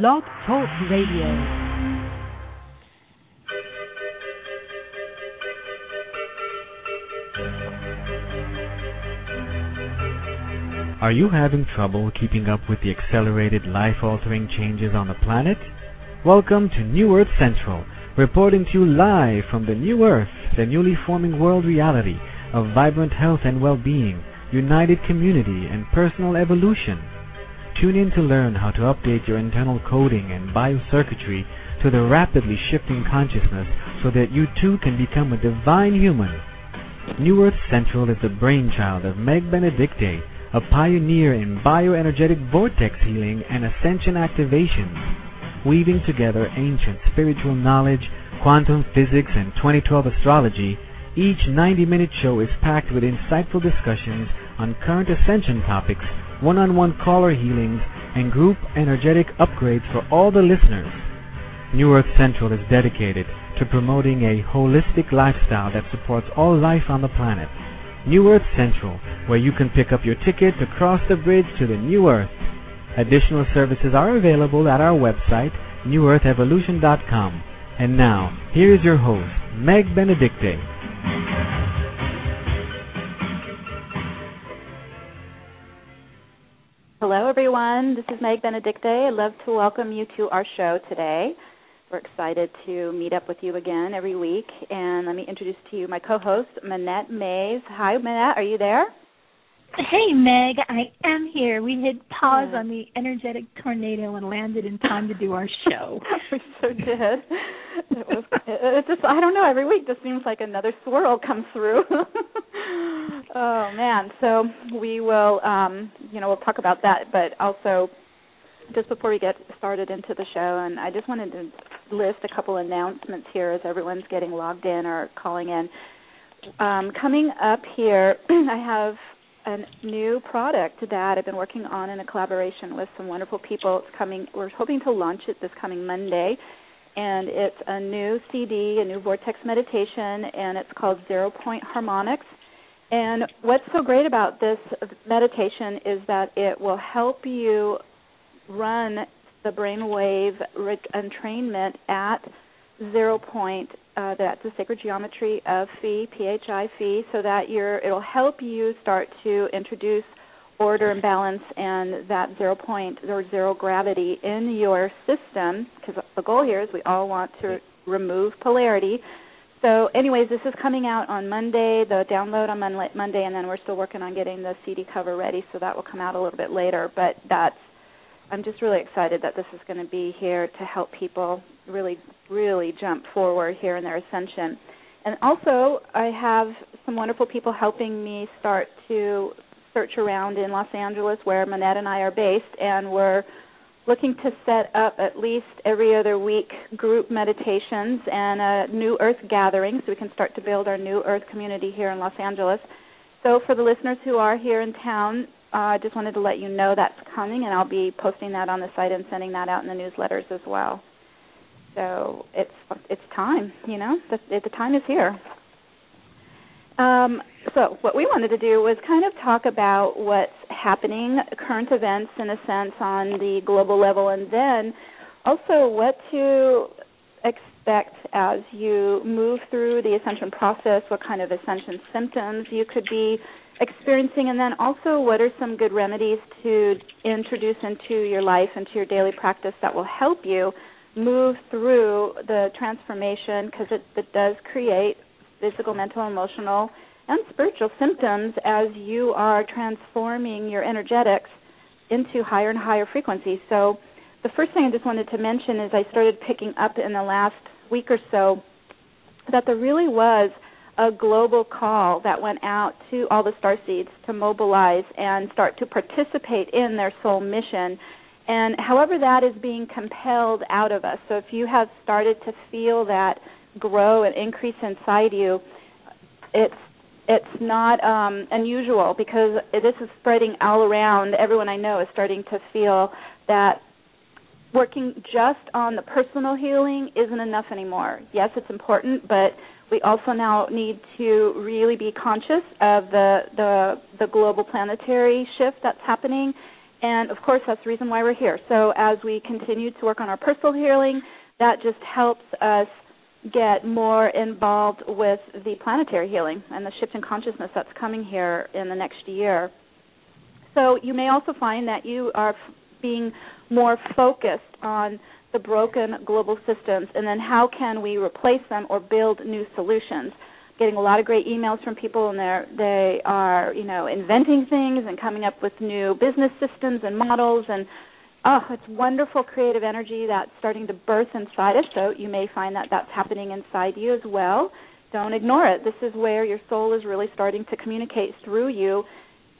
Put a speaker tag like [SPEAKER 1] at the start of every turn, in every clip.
[SPEAKER 1] Blog Talk Radio.
[SPEAKER 2] Are you having trouble keeping up with the accelerated life altering changes on the planet? Welcome to New Earth Central, reporting to you live from the New Earth, the newly forming world reality of vibrant health and well being, united community, and personal evolution. Tune in to learn how to update your internal coding and biocircuitry to the rapidly shifting consciousness so that you too can become a divine human. New Earth Central is the brainchild of Meg Benedicte, a pioneer in bioenergetic vortex healing and ascension activations, weaving together ancient spiritual knowledge, quantum physics, and 2012 astrology. Each 90 minute show is packed with insightful discussions on current ascension topics one-on-one caller healings, and group energetic upgrades for all the listeners. New Earth Central is dedicated to promoting a holistic lifestyle that supports all life on the planet. New Earth Central, where you can pick up your ticket to cross the bridge to the New Earth. Additional services are available at our website, newearthevolution.com. And now, here is your host, Meg Benedicte.
[SPEAKER 3] Hello, everyone. This is Meg Benedicte. I'd love to welcome you to our show today. We're excited to meet up with you again every week. And let me introduce to you my co host, Manette Mays. Hi, Manette. Are you there?
[SPEAKER 4] Hey, Meg. I am here. We hit pause on the energetic tornado and landed in time to do our show.
[SPEAKER 3] we so did. It was. It just. I don't know. Every week, just seems like another swirl comes through. oh man. So we will. Um, you know, we'll talk about that, but also just before we get started into the show, and I just wanted to list a couple announcements here as everyone's getting logged in or calling in. Um, coming up here, I have a new product that I've been working on in a collaboration with some wonderful people. It's coming. We're hoping to launch it this coming Monday, and it's a new CD, a new vortex meditation, and it's called Zero Point Harmonics. And what's so great about this meditation is that it will help you run the brainwave entrainment at zero point. Uh, that's the sacred geometry of phi, phi, phi, so that you're, it'll help you start to introduce order and balance and that zero point or zero gravity in your system. Because the goal here is we all want to remove polarity. So, anyways, this is coming out on Monday. The download on Monday, and then we're still working on getting the CD cover ready, so that will come out a little bit later. But that's I'm just really excited that this is going to be here to help people really, really jump forward here in their ascension. And also, I have some wonderful people helping me start to search around in Los Angeles, where Manette and I are based, and we're looking to set up at least every other week group meditations and a New Earth gathering so we can start to build our New Earth community here in Los Angeles. So, for the listeners who are here in town, I uh, just wanted to let you know that's coming, and I'll be posting that on the site and sending that out in the newsletters as well. So it's it's time, you know, the, the time is here. Um, so what we wanted to do was kind of talk about what's happening, current events in a sense on the global level, and then also what to expect as you move through the ascension process, what kind of ascension symptoms you could be experiencing, and then also what are some good remedies to introduce into your life, into your daily practice that will help you move through the transformation because it, it does create physical, mental, emotional, and spiritual symptoms as you are transforming your energetics into higher and higher frequencies. So, the first thing I just wanted to mention is I started picking up in the last week or so that there really was a global call that went out to all the star seeds to mobilize and start to participate in their soul mission and however that is being compelled out of us so if you have started to feel that grow and increase inside you it's it's not um unusual because this is spreading all around. Everyone i know is starting to feel that working just on the personal healing isn't enough anymore. Yes it's important but we also now need to really be conscious of the the, the global planetary shift that's happening And of course, that's the reason why we're here. So as we continue to work on our personal healing, that just helps us get more involved with the planetary healing and the shift in consciousness that's coming here in the next year. So you may also find that you are being more focused on the broken global systems and then how can we replace them or build new solutions getting a lot of great emails from people and they're they are you know inventing things and coming up with new business systems and models and oh it's wonderful creative energy that's starting to birth inside us so you may find that that's happening inside you as well. Don't ignore it. This is where your soul is really starting to communicate through you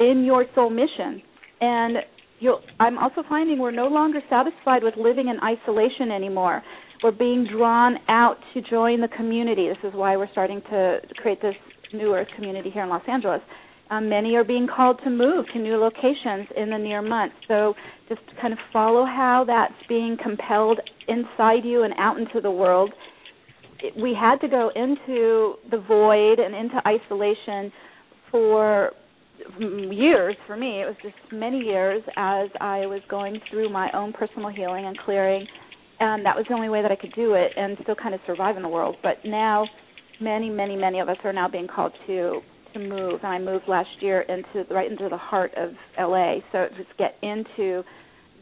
[SPEAKER 3] in your soul mission. And you'll i'm also finding we're no longer satisfied with living in isolation anymore we're being drawn out to join the community. This is why we're starting to create this New Earth community here in Los Angeles. Um, many are being called to move to new locations in the near months. So just kind of follow how that's being compelled inside you and out into the world. It, we had to go into the void and into isolation for years for me. It was just many years as I was going through my own personal healing and clearing and that was the only way that I could do it and still kind of survive in the world. But now, many, many, many of us are now being called to to move. And I moved last year into right into the heart of LA, so just get into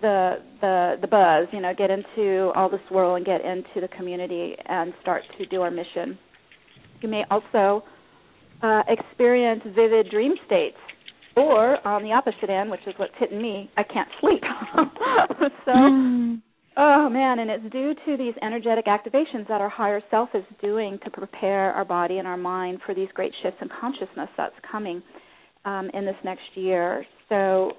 [SPEAKER 3] the the the buzz, you know, get into all the swirl and get into the community and start to do our mission. You may also uh, experience vivid dream states, or on the opposite end, which is what's hitting me, I can't sleep. so. Mm Oh man, and it's due to these energetic activations that our higher self is doing to prepare our body and our mind for these great shifts in consciousness that's coming um, in this next year. So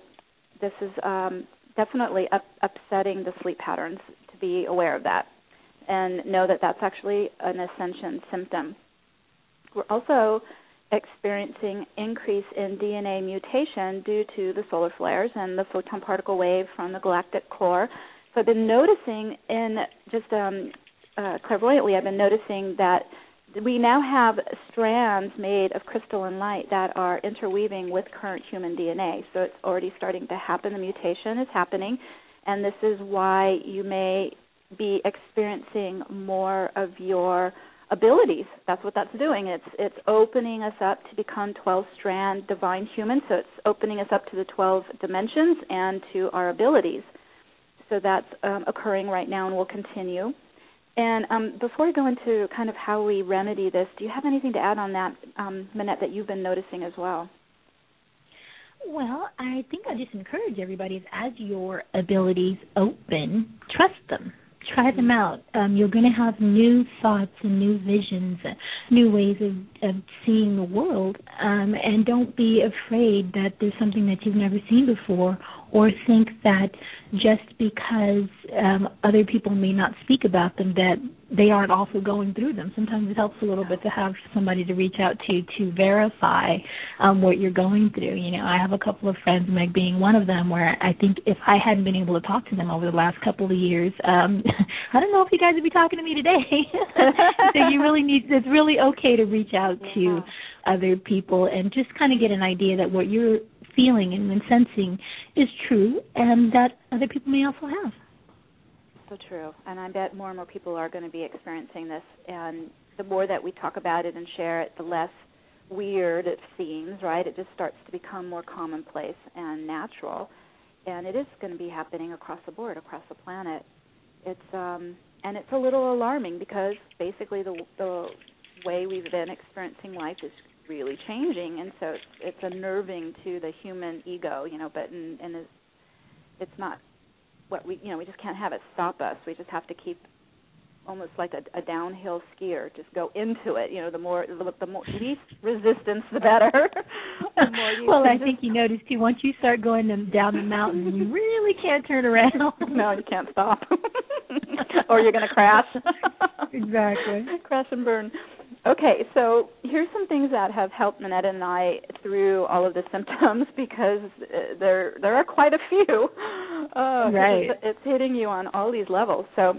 [SPEAKER 3] this is um, definitely up, upsetting the sleep patterns to be aware of that and know that that's actually an ascension symptom. We're also experiencing increase in DNA mutation due to the solar flares and the photon particle wave from the galactic core so I've been noticing in just um, uh, clairvoyantly, I've been noticing that we now have strands made of crystalline light that are interweaving with current human DNA. So it's already starting to happen. The mutation is happening, and this is why you may be experiencing more of your abilities. That's what that's doing. It's it's opening us up to become 12 strand divine humans. So it's opening us up to the 12 dimensions and to our abilities. So that's um, occurring right now and will continue. And um, before we go into kind of how we remedy this, do you have anything to add on that, um, Manette, that you've been noticing as well?
[SPEAKER 4] Well, I think I just encourage everybody as your abilities open, trust them try them out. Um, you're going to have new thoughts and new visions, uh, new ways of, of seeing the world. Um, and don't be afraid that there's something that you've never seen before, or think that just because um, other people may not speak about them, that they aren't also going through them. Sometimes it helps a little bit to have somebody to reach out to to verify um, what you're going through. You know, I have a couple of friends, Meg being one of them, where I think if I hadn't been able to talk to them over the last couple of years, um, I don't know if you guys would be talking to me today. so you really need. It's really okay to reach out yeah. to other people and just kind of get an idea that what you're feeling and sensing is true, and that other people may also have
[SPEAKER 3] so true. And I bet more and more people are going to be experiencing this. And the more that we talk about it and share it, the less weird it seems, right? It just starts to become more commonplace and natural. And it is going to be happening across the board, across the planet. It's um and it's a little alarming because basically the the way we've been experiencing life is really changing and so it's it's unnerving to the human ego, you know, but and in it's, it's not what we you know we just can't have it stop us. We just have to keep almost like a, a downhill skier. Just go into it. You know, the more the, the more least resistance, the better.
[SPEAKER 4] the well, I think you notice too. Once you start going down the mountain, you really can't turn around.
[SPEAKER 3] no, you can't stop, or you're going to crash.
[SPEAKER 4] exactly.
[SPEAKER 3] Crash and burn. Okay, so here's some things that have helped Manette and I through all of the symptoms because uh, there there are quite a few.
[SPEAKER 4] Uh, right.
[SPEAKER 3] It's, it's hitting you on all these levels. So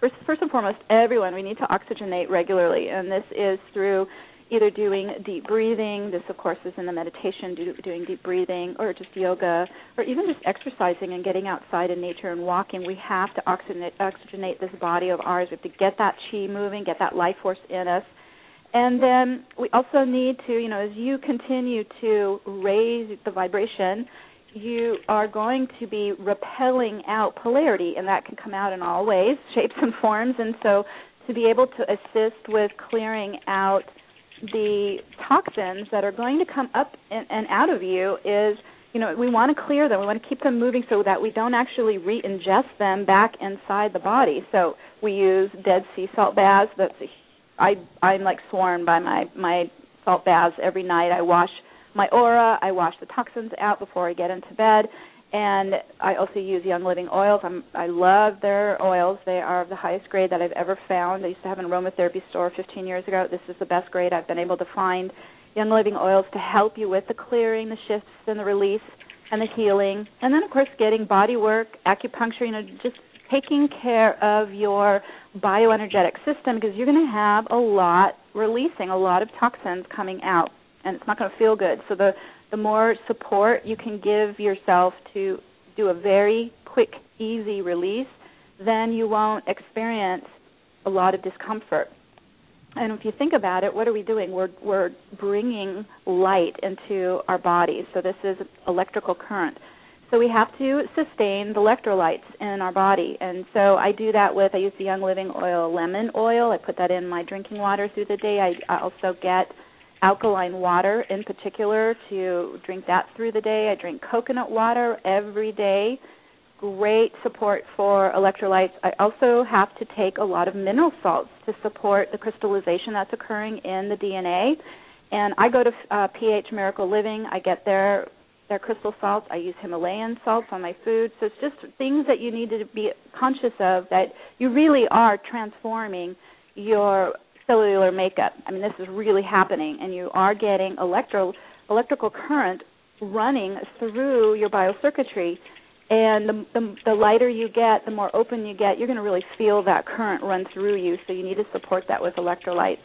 [SPEAKER 3] first, first and foremost, everyone we need to oxygenate regularly, and this is through either doing deep breathing. This, of course, is in the meditation, do, doing deep breathing, or just yoga, or even just exercising and getting outside in nature and walking. We have to oxygenate, oxygenate this body of ours. We have to get that chi moving, get that life force in us. And then we also need to, you know, as you continue to raise the vibration, you are going to be repelling out polarity, and that can come out in all ways, shapes, and forms. And so, to be able to assist with clearing out the toxins that are going to come up and, and out of you is you know we want to clear them. We want to keep them moving so that we don't actually re-ingest them back inside the body. So we use dead sea salt baths. That's a, i i'm like sworn by my my salt baths every night. I wash my aura. I wash the toxins out before i get into bed and I also use Young Living oils. I'm, I love their oils. They are of the highest grade that I've ever found. I used to have an aromatherapy store 15 years ago. This is the best grade I've been able to find. Young Living oils to help you with the clearing, the shifts, and the release, and the healing. And then, of course, getting body work, acupuncture. You know, just taking care of your bioenergetic system because you're going to have a lot releasing, a lot of toxins coming out, and it's not going to feel good. So the the more support you can give yourself to do a very quick, easy release, then you won't experience a lot of discomfort. And if you think about it, what are we doing? We're we're bringing light into our bodies. So this is electrical current. So we have to sustain the electrolytes in our body. And so I do that with I use the Young Living Oil lemon oil. I put that in my drinking water through the day. I, I also get alkaline water in particular to drink that through the day. I drink coconut water every day. Great support for electrolytes. I also have to take a lot of mineral salts to support the crystallization that's occurring in the DNA. And I go to uh, pH Miracle Living. I get their their crystal salts. I use Himalayan salts on my food. So it's just things that you need to be conscious of that you really are transforming your cellular makeup. I mean, this is really happening, and you are getting electro electrical current running through your biocircuitry. And the, the, the lighter you get, the more open you get, you're going to really feel that current run through you. So you need to support that with electrolytes.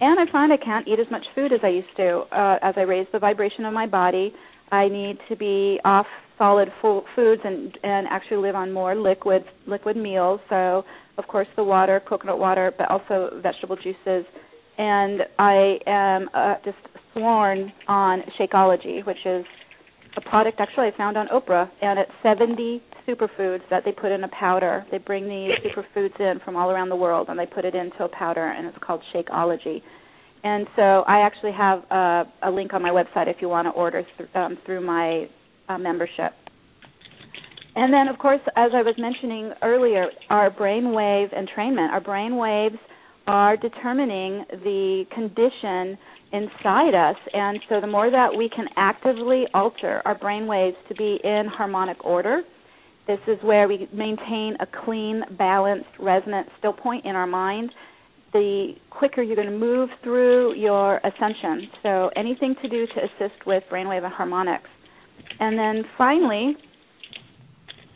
[SPEAKER 3] And I find I can't eat as much food as I used to. Uh, as I raise the vibration of my body, I need to be off solid foods and and actually live on more liquid liquid meals. So of course the water, coconut water, but also vegetable juices. And I am uh, just sworn on Shakeology, which is a product actually I found on Oprah, and it's 70 superfoods that they put in a powder. They bring these superfoods in from all around the world, and they put it into a powder, and it's called Shakeology. And so I actually have a, a link on my website if you want to order th- um, through my uh, membership. And then, of course, as I was mentioning earlier, our brainwave entrainment, our brain waves are determining the condition inside us. And so, the more that we can actively alter our brain waves to be in harmonic order, this is where we maintain a clean, balanced, resonant still point in our mind. The quicker you're going to move through your ascension. So, anything to do to assist with brainwave and harmonics. And then finally,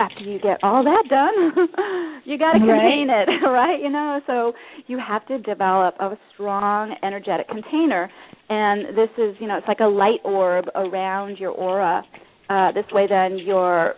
[SPEAKER 3] after you get all that done, you got to contain
[SPEAKER 4] right.
[SPEAKER 3] it, right? You know, so you have to develop a strong energetic container, and this is, you know, it's like a light orb around your aura. Uh, this way, then you're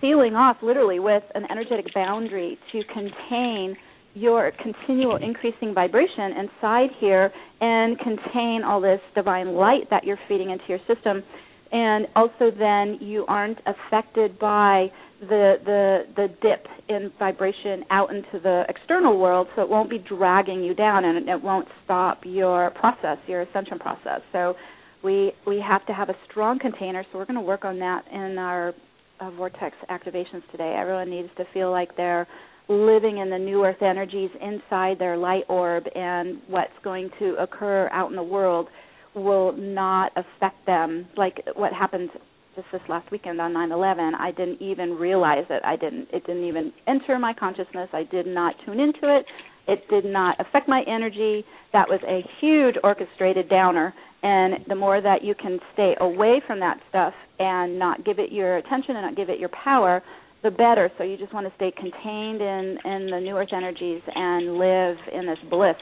[SPEAKER 3] sealing off literally with an energetic boundary to contain your continual increasing vibration inside here and contain all this divine light that you're feeding into your system and also then you aren't affected by the the the dip in vibration out into the external world so it won't be dragging you down and it won't stop your process your ascension process. So we we have to have a strong container so we're going to work on that in our uh, vortex activations today. Everyone needs to feel like they're living in the new earth energies inside their light orb and what's going to occur out in the world will not affect them. Like what happened just this last weekend on 9/11 I didn't even realize it. I didn't it didn't even enter my consciousness. I did not tune into it. It did not affect my energy. That was a huge orchestrated downer. And the more that you can stay away from that stuff and not give it your attention and not give it your power the better. So you just want to stay contained in in the new earth energies and live in this bliss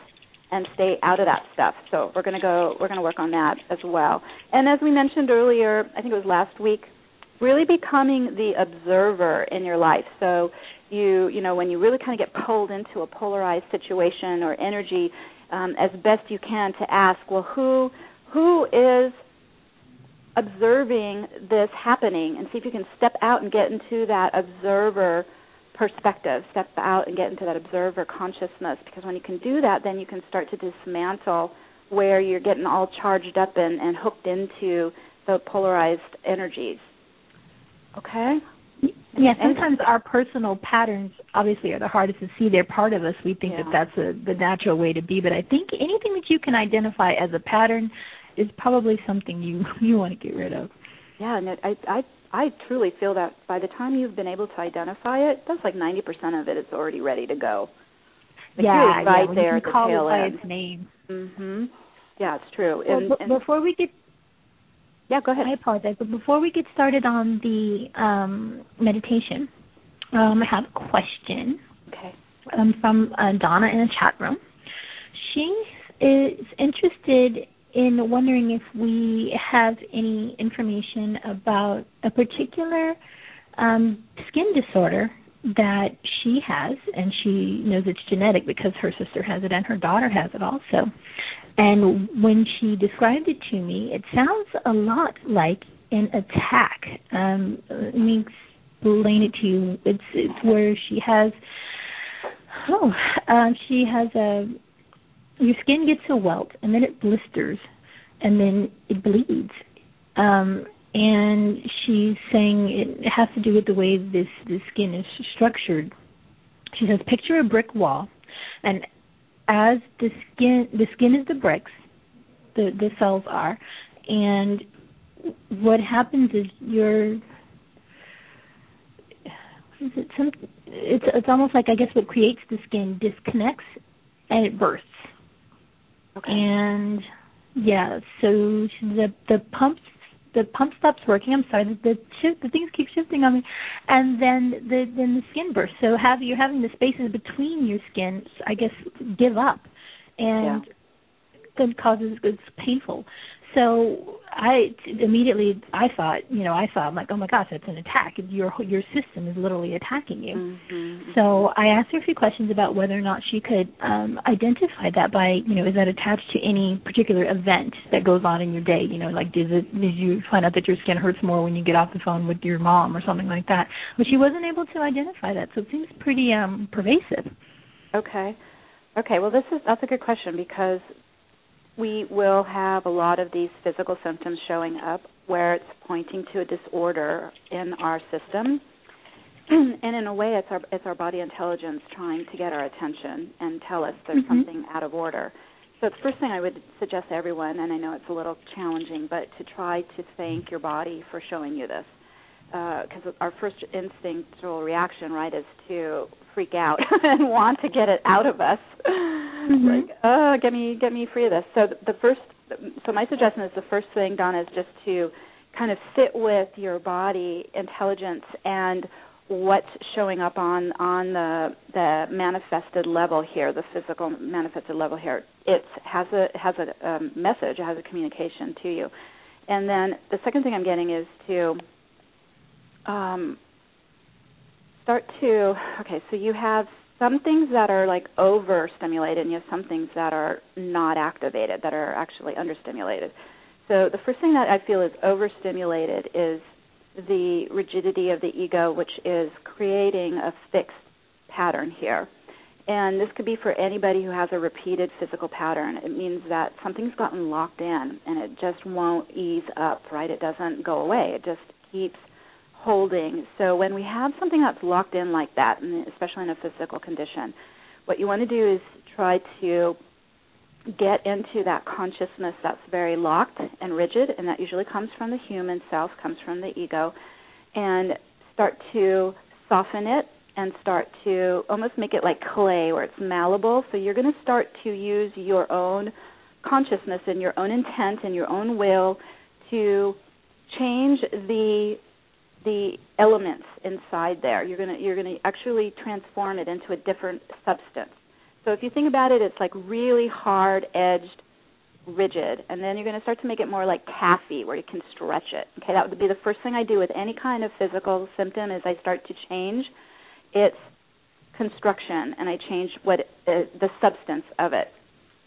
[SPEAKER 3] and stay out of that stuff. So we're going to go we're going to work on that as well. And as we mentioned earlier, I think it was last week, really becoming the observer in your life. So you you know when you really kind of get pulled into a polarized situation or energy um, as best you can to ask, well, who who is observing this happening, and see if you can step out and get into that observer perspective, step out and get into that observer consciousness. Because when you can do that, then you can start to dismantle where you're getting all charged up and, and hooked into the polarized energies. Okay?
[SPEAKER 4] Yeah, sometimes our personal patterns obviously are the hardest to see. They're part of us. We think
[SPEAKER 3] Yeah.
[SPEAKER 4] that that's a, the natural way to be, but I think anything that you can identify as a pattern is probably something you you want to get rid of.
[SPEAKER 3] Yeah, and it, I I I truly feel that by the time you've been able to identify it, that's like ninety percent of it is already ready to go.
[SPEAKER 4] Yeah,
[SPEAKER 3] right
[SPEAKER 4] yeah, when
[SPEAKER 3] there
[SPEAKER 4] you can
[SPEAKER 3] the
[SPEAKER 4] call
[SPEAKER 3] tail
[SPEAKER 4] it by
[SPEAKER 3] end.
[SPEAKER 4] its name.
[SPEAKER 3] Mhm. Yeah, it's true.
[SPEAKER 4] Well,
[SPEAKER 3] And,
[SPEAKER 4] b-
[SPEAKER 3] and
[SPEAKER 4] before we get
[SPEAKER 3] yeah, go ahead.
[SPEAKER 4] I apologize, but before we get started on the um, meditation, um, I have a question
[SPEAKER 3] Okay.
[SPEAKER 4] um, from uh, Donna in the chat room. She is interested in wondering if we have any information about a particular um, skin disorder that she has, and she knows it's genetic because her sister has it and her daughter has it also. And when she described it to me, it sounds a lot like an attack. Um, let me explain it to you. It's it's where she has oh, um, she has a your skin gets a welt and then it blisters and then it bleeds. Um, and she's saying it has to do with the way this the skin is structured. She says, picture a brick wall, and as the skin the skin is the bricks, the the cells are, and what happens is your is it some it's it's almost like I guess what creates the skin disconnects and it bursts.
[SPEAKER 3] Okay.
[SPEAKER 4] And yeah, so the the pump the pump stops working. I'm sorry, the the, shift, the things keep shifting on me, and then the then the skin bursts. So have you're having the spaces between your skin, I guess, give up, and it causes it's painful. So I immediately I thought, you know, I thought I'm like, oh my gosh, that's an attack. Your your system is literally attacking you.
[SPEAKER 3] Mhm.
[SPEAKER 4] So I asked her a few questions about whether or not she could um, identify that by, you know, is that attached to any particular event that goes on in your day? You know, like does it did you find out that your skin hurts more when you get off the phone with your mom or something like that? But she wasn't able to identify that, so it seems pretty um pervasive.
[SPEAKER 3] Okay. Okay. Well, this is that's a good question because we will have a lot of these physical symptoms showing up where it's pointing to a disorder in our system. and in a way it's our it's our body intelligence trying to get our attention and tell us there's
[SPEAKER 4] Mhm.
[SPEAKER 3] something out of order. So the first thing I would suggest to everyone, and I know it's a little challenging, but to try to thank your body for showing you this because our first instinctual reaction, right, is to freak out and want to get it out of us.
[SPEAKER 4] Mhm.
[SPEAKER 3] Like, oh, get me, get me free of this. So the first, so my suggestion is the first thing, Donna, is just to kind of sit with your body intelligence and what's showing up on on the the manifested level here, the physical manifested level here. It has a has a um, message, it has a communication to you. And then the second thing I'm getting is to um, start to okay. So you have some things that are like overstimulated, and you have some things that are not activated, that are actually understimulated. So the first thing that I feel is overstimulated is the rigidity of the ego, which is creating a fixed pattern here. And this could be for anybody who has a repeated physical pattern. It means that something's gotten locked in and it just won't ease up, right? It doesn't go away. It just keeps holding. So when we have something that's locked in like that, and especially in a physical condition, what you want to do is try to get into that consciousness that's very locked and rigid, and that usually comes from the human self, comes from the ego, and start to soften it and start to almost make it like clay where it's malleable. So you're going to start to use your own consciousness and your own intent and your own will to change the the elements inside there. You're to you're to actually transform it into a different substance. So if you think about it, it's like really hard edged, rigid, and then you're to start to make it more like taffy, where you can stretch it. Okay, that would be the first thing I do with any kind of physical symptom is I start to change its construction, and I change what uh, the substance of it.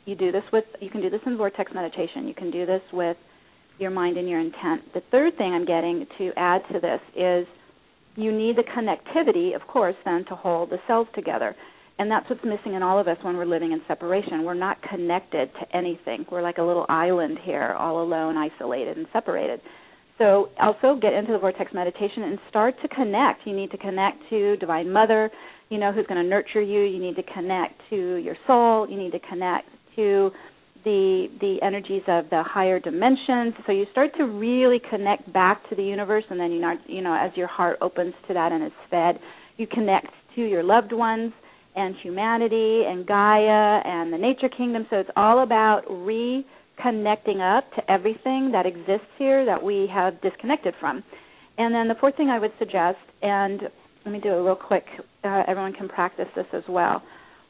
[SPEAKER 3] You do this with you can do this in vortex meditation. You can do this with your mind and your intent. The third thing I'm getting to add to this is you need the connectivity, of course, then to hold the cells together. And that's what's missing in all of us when we're living in separation. We're not connected to anything. We're like a little island here, all alone, isolated, and separated. So also get into the vortex meditation and start to connect. You need to connect to Divine Mother, you know, who's going to nurture you. You need to connect to your soul. You need to connect to the the energies of the higher dimensions. So you start to really connect back to the universe, and then you know, you know, as your heart opens to that and is fed, you connect to your loved ones and humanity and Gaia and the nature kingdom. So it's all about reconnecting up to everything that exists here that we have disconnected from. And then the fourth thing I would suggest, and let me do it real quick. Uh, everyone can practice this as well.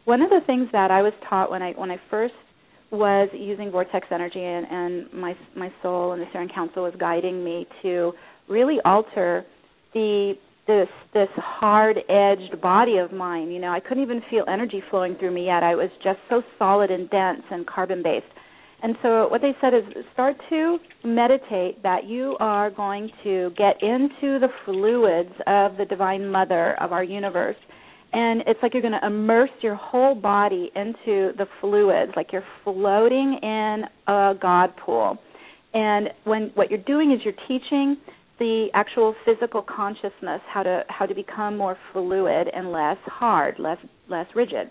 [SPEAKER 3] One of the things that I was taught when I when I first was using vortex energy and, and my my soul and the Sirian Council was guiding me to really alter the this this hard edged body of mine. You know, I couldn't even feel energy flowing through me yet. I was just so solid and dense and carbon based. And so what they said is start to meditate that you are going to get into the fluids of the divine mother of our universe. And it's like you're going to immerse your whole body into the fluids, like you're floating in a God pool. And when what you're doing is you're teaching the actual physical consciousness how to how to become more fluid and less hard, less less rigid.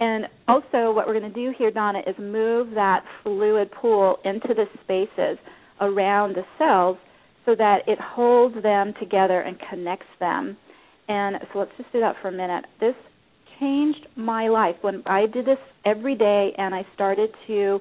[SPEAKER 3] And also what we're going to do here Donna is move that fluid pool into the spaces around the cells so that it holds them together and connects them. And so let's just do that for a minute. This changed my life when I did this every day and I started to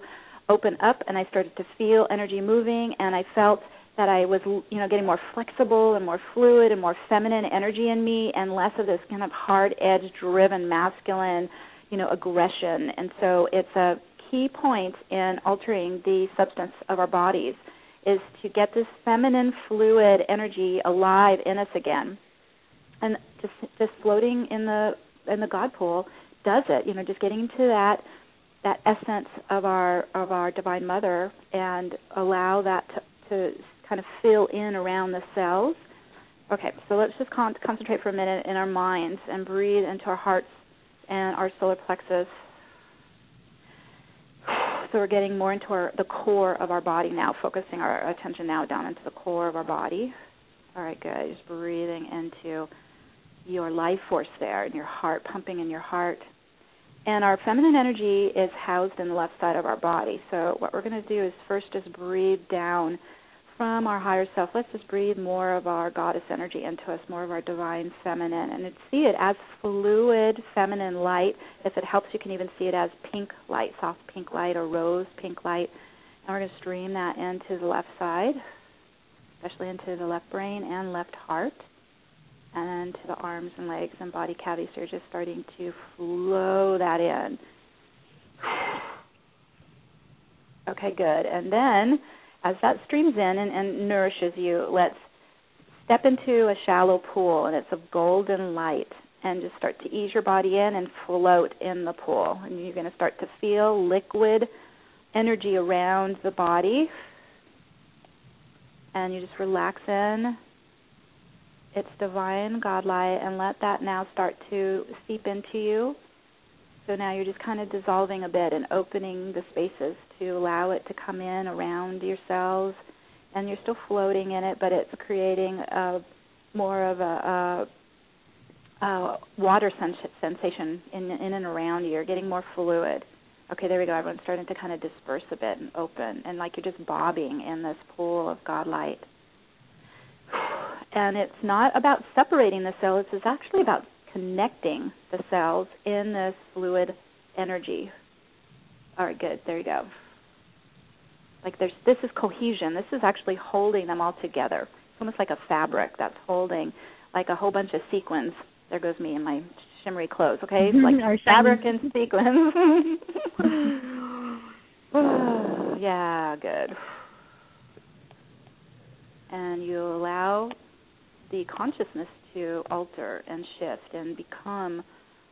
[SPEAKER 3] open up and I started to feel energy moving and I felt that I was, you know, getting more flexible and more fluid and more feminine energy in me, and less of this kind of hard-edged, driven, masculine, you know, aggression. And so it's a key point in altering the substance of our bodies is to get this feminine, fluid energy alive in us again. And just just floating in the in the God pool does it. You know, just getting into that that essence of our of our divine mother and allow that to, to kind of fill in around the cells. Okay, so let's just con- concentrate for a minute in our minds and breathe into our hearts and our solar plexus. So we're getting more into our, the core of our body now, focusing our attention now down into the core of our body. All right, good. Just breathing into your life force there and your heart, pumping in your heart. And our feminine energy is housed in the left side of our body. So what we're going to do is first just breathe down from our higher self, let's just breathe more of our goddess energy into us, more of our divine feminine, and see it as fluid feminine light. If it helps, you can even see it as pink light, soft pink light, or rose pink light. And we're going to stream that into the left side, especially into the left brain and left heart, and then to the arms and legs and body cavity. So you're just starting to flow that in. Okay, good. And then as that streams in and, and nourishes you, let's step into a shallow pool and it's of golden light and just start to ease your body in and float in the pool. And you're going to start to feel liquid energy around the body. And you just relax in. It's divine God light and let that now start to seep into you. So now you're just kind of dissolving a bit and opening the spaces to allow it to come in around your cells, and you're still floating in it, but it's creating a more of a, a, a water sens- sensation in in and around you. You're getting more fluid. Okay, there we go. Everyone's starting to kind of disperse a bit and open, and like you're just bobbing in this pool of God light. And it's not about separating the cells; it's actually about connecting the cells in this fluid energy. All right, good. There you go. Like there's this is cohesion. This is actually holding them all together. It's almost like a fabric that's holding like a whole bunch of sequins. There goes me in my shimmery clothes, okay? like fabric and sequins. yeah, good. And you allow the consciousness to alter and shift and become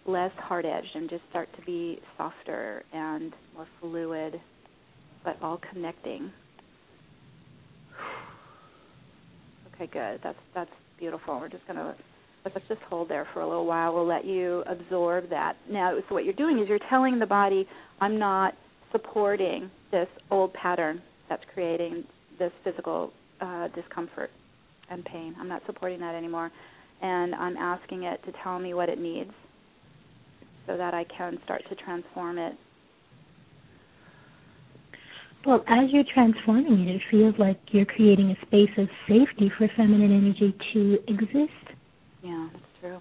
[SPEAKER 3] less hard edged and just start to be softer and more fluid, but all connecting. Okay, good. That's that's beautiful. We're just gonna let's just hold there for a little while. We'll let you absorb that. Now, so what you're doing is you're telling the body, I'm not supporting this old pattern that's creating this physical uh, discomfort and pain. I'm not supporting that anymore. And I'm asking it to tell me what it needs so that I can start to transform it.
[SPEAKER 4] Well, as you're transforming it, it feels like you're creating a space of safety for feminine energy to exist.
[SPEAKER 3] Yeah, that's true.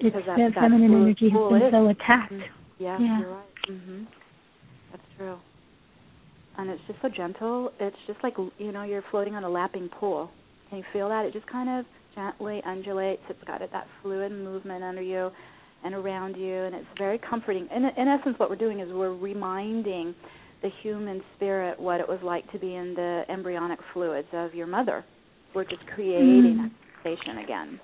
[SPEAKER 4] It's that, that feminine energy has been so attacked.
[SPEAKER 3] Mm-hmm. Yeah, yeah, you're right. Mhm. That's true. And it's just so gentle. It's just like you know you're floating on a lapping pool. Can you feel that? It just kind of gently undulates. It's got that fluid movement under you and around you, and it's very comforting. In, in essence, what we're doing is we're reminding the human spirit what it was like to be in the embryonic fluids of your mother. We're just creating mm. that sensation again.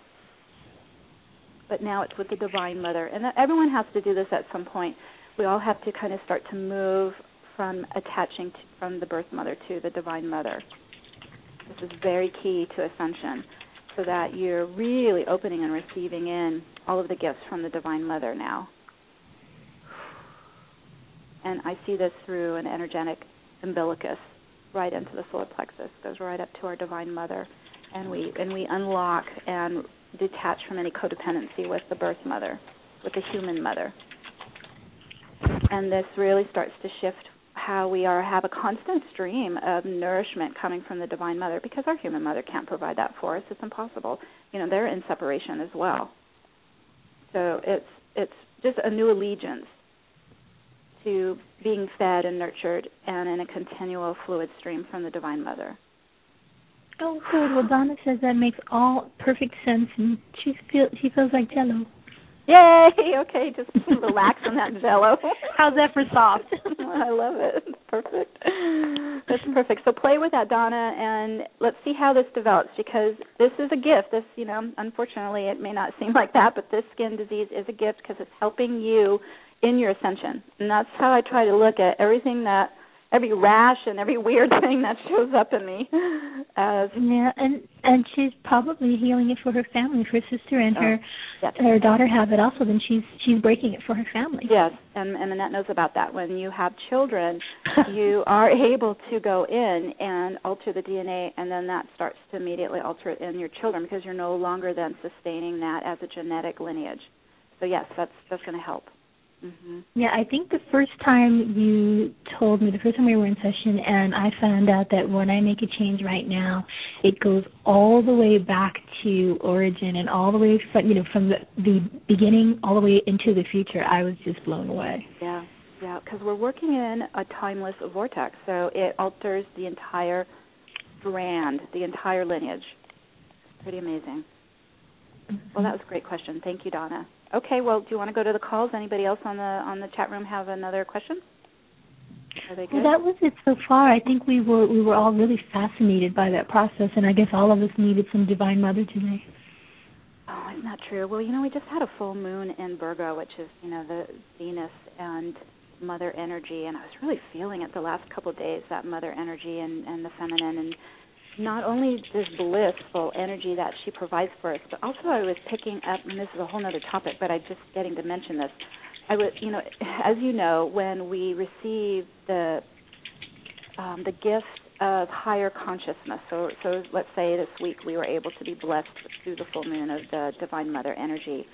[SPEAKER 3] But now it's with the Divine Mother. And everyone has to do this at some point. We all have to kind of start to move from attaching to, from the birth mother to the Divine Mother. This is very key to ascension so that you're really opening and receiving in all of the gifts from the Divine Mother now. And I see this through an energetic umbilicus right into the solar plexus, goes right up to our Divine Mother, and we and we unlock and detach from any codependency with the birth mother, with the human mother. And this really starts to shift how we are have a constant stream of nourishment coming from the divine mother because our human mother can't provide that for us. It's impossible. You know they're in separation as well. So it's it's just a new allegiance to being fed and nurtured and in a continual fluid stream from the divine mother.
[SPEAKER 4] Oh good. Well donna says that makes all perfect sense and she feels she feels like jello
[SPEAKER 3] Yay! Okay, just relax on that jello.
[SPEAKER 4] How's that for soft?
[SPEAKER 3] I love it. Perfect. That's perfect. So play with that, Donna, and let's see how this develops because this is a gift. This, you know, unfortunately, it may not seem like that, but this skin disease is a gift because it's helping you in your ascension, and that's how I try to look at everything that every rash and every weird thing that shows up in me as
[SPEAKER 4] yeah and and she's probably healing it for her family. For her sister and oh, her yes. her daughter have it also then she's she's breaking it for her family.
[SPEAKER 3] Yes and and Manette knows about that. When you have children you are able to go in and alter the DNA and then that starts to immediately alter it in your children because you're no longer then sustaining that as a genetic lineage. So yes that's that's going to help
[SPEAKER 4] Mm-hmm. Yeah, I think the first time you told me, the first time we were in session, and I found out that when I make a change right now, it goes all the way back to origin and all the way from you know from the, the beginning all the way into the future. I was just blown away.
[SPEAKER 3] Yeah, yeah, because we're working in a timeless vortex, so it alters the entire strand, the entire lineage. Pretty amazing. Mm-hmm. Well, that was a great question. Thank you, Donna. Okay, well, do you want to go to the calls? Anybody else on the on the chat room have another question? Are they good?
[SPEAKER 4] Well, that was it so far. I think we were we were all really fascinated by that process, and I guess all of us needed some divine mother today.
[SPEAKER 3] Oh, isn't that true? Well, you know, we just had a full moon in Virgo, which is you know the Venus and mother energy, and I was really feeling it the last couple of days that mother energy and and the feminine and not only this blissful energy that she provides for us, but also I was picking up, and this is a whole other topic, but I'm just getting to mention this. I would, you know, as you know, when we receive the um, the gift of higher consciousness. So, so let's say this week we were able to be blessed through the full moon of the Divine Mother energy.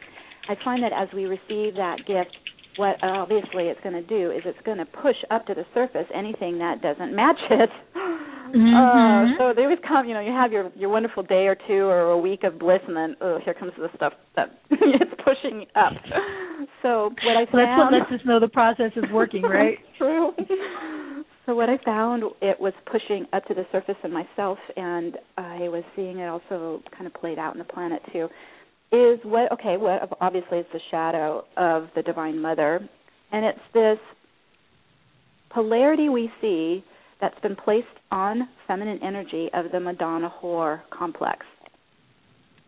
[SPEAKER 3] I find that as we receive that gift, what obviously it's going to do is it's going to push up to the surface anything that doesn't match it. Mm-hmm. Uh, so they always come, you know, you have your your wonderful day or two or a week of bliss, and then oh, here comes the stuff that it's pushing up. So what I found
[SPEAKER 4] well, that's what lets us know the process is working, right?
[SPEAKER 3] True. So what I found it was pushing up to the surface in myself, and I was seeing it also kind of played out in the planet too. Is what okay, what obviously it's the shadow of the divine mother and it's this polarity we see that's been placed on feminine energy of the Madonna whore complex.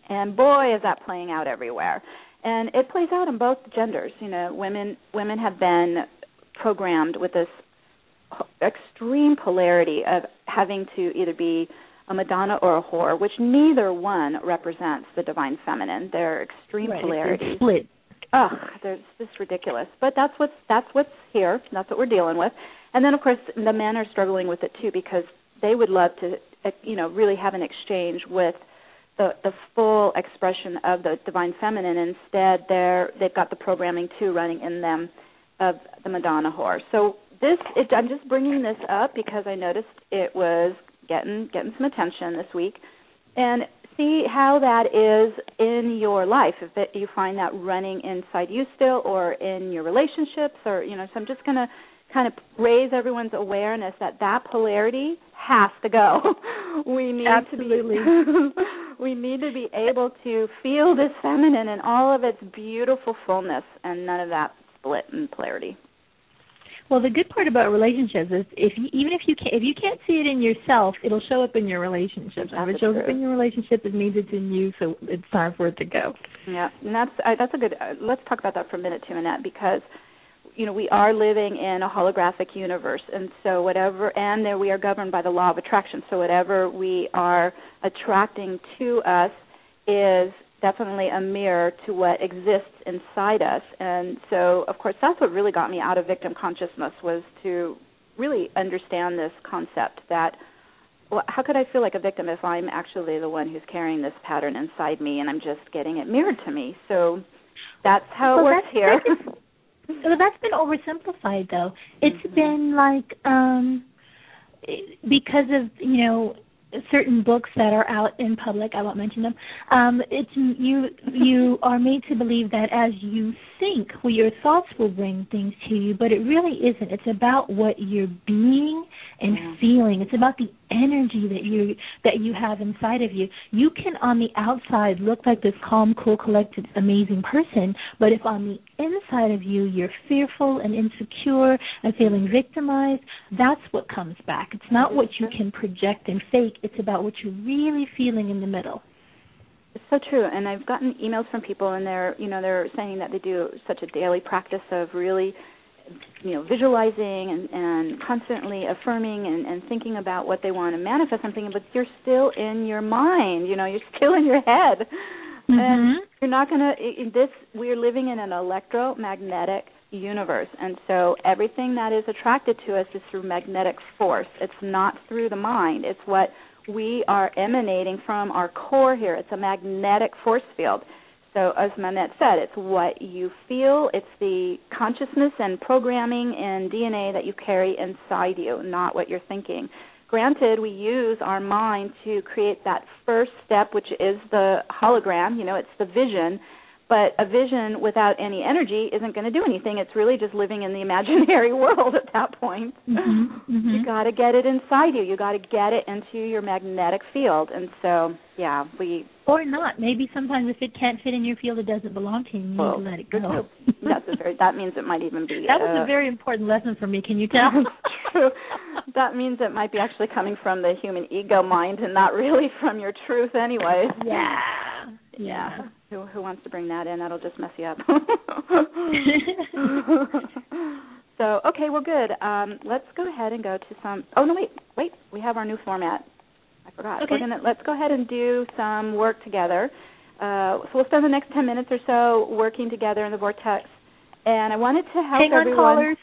[SPEAKER 3] And boy is that playing out everywhere. And it plays out in both genders. You know, women women have been programmed with this extreme polarity of having to either be a Madonna or a whore, which neither one represents the divine feminine. They're extreme
[SPEAKER 4] right,
[SPEAKER 3] polarity.
[SPEAKER 4] split.
[SPEAKER 3] Ugh, there's just ridiculous. But that's what's that's what's here. That's what we're dealing with. And then of course the men are struggling with it too because they would love to uh, you know really have an exchange with the the full expression of the divine feminine. Instead, they're they've got the programming too running in them of the Madonna whore. So this it, I'm just bringing this up because I noticed it was getting getting some attention this week, and see how that is in your life. If it, you find that running inside you still, or in your relationships, or you know. So I'm just going to kind of raise everyone's awareness that that polarity has to go. we need
[SPEAKER 4] Absolutely.
[SPEAKER 3] to be we need to be able to feel this feminine in all of its beautiful fullness and none of that split and polarity.
[SPEAKER 4] Well, the good part about relationships is if you, even if you can't if you can't see it in yourself, it'll show up in your relationships. If it shows
[SPEAKER 3] true.
[SPEAKER 4] up in your relationship, it means it's in you, so it's time for it to go.
[SPEAKER 3] Yeah, and that's uh, that's a good. Uh, let's talk about that for a minute too, Manette, because you know we are living in a holographic universe, and so whatever, and there we are governed by the law of attraction. So whatever we are attracting to us is definitely a mirror to what exists inside us. And so, of course, that's what really got me out of victim consciousness was to really understand this concept that well, how could I feel like a victim if I'm actually the one who's carrying this pattern inside me and I'm just getting it mirrored to me? So that's how it
[SPEAKER 4] Well,
[SPEAKER 3] works
[SPEAKER 4] that's-
[SPEAKER 3] here.
[SPEAKER 4] Well, that's been oversimplified, though. It's
[SPEAKER 3] Mhm.
[SPEAKER 4] been like um because of you know certain books that are out in public. I won't mention them. Um, it's you you are made to believe that as you think, well, your thoughts will bring things to you, but it really isn't. It's about what you're being and
[SPEAKER 3] Yeah.
[SPEAKER 4] feeling. It's about the energy that you that you have inside of you. You can on the outside look like this calm, cool, collected, amazing person, but if on the inside of you you're fearful and insecure and feeling victimized, that's what comes back. It's not what you can project and fake. It's about what you're really feeling in the middle.
[SPEAKER 3] It's so true, and I've gotten emails from people, and they're you know they're saying that they do such a daily practice of really, you know, visualizing and and constantly affirming and and thinking about what they want to manifest something, but you're still in your mind, you know, you're still in your head,
[SPEAKER 4] Mhm.
[SPEAKER 3] and you're not gonna. In this we're living in an electromagnetic universe, and so everything that is attracted to us is through magnetic force. It's not through the mind. It's what we are emanating from our core here. It's a magnetic force field. So, as Manette said, it's what you feel, it's the consciousness and programming and DNA that you carry inside you, not what you're thinking. Granted, we use our mind to create that first step, which is the hologram, you know, it's the vision. But a vision without any energy isn't going to do anything. It's really just living in the imaginary world at that point.
[SPEAKER 4] Mhm, mhm.
[SPEAKER 3] You got to get it inside you. You got to get it into your magnetic field. And so, yeah, we
[SPEAKER 4] Or not. Maybe sometimes if it can't fit in your field, it doesn't belong to you. You need to let it go.
[SPEAKER 3] that's a very that means it might even be
[SPEAKER 4] that was
[SPEAKER 3] uh,
[SPEAKER 4] a very important lesson for me. Can you tell?
[SPEAKER 3] True. That means it might be actually coming from the human ego mind and not really from your truth anyway.
[SPEAKER 4] yeah. Yeah.
[SPEAKER 3] Who who wants to bring that in? That'll just mess you up. so, okay, well good. Um let's go ahead and go to some Oh no, wait. Wait. We have our new format. I forgot.
[SPEAKER 4] Okay.
[SPEAKER 3] We're to let's go ahead and do some work together. Uh so we'll spend the next 10 minutes or so working together in the vortex. And I wanted to help
[SPEAKER 4] Hang on,
[SPEAKER 3] everyone
[SPEAKER 4] callers.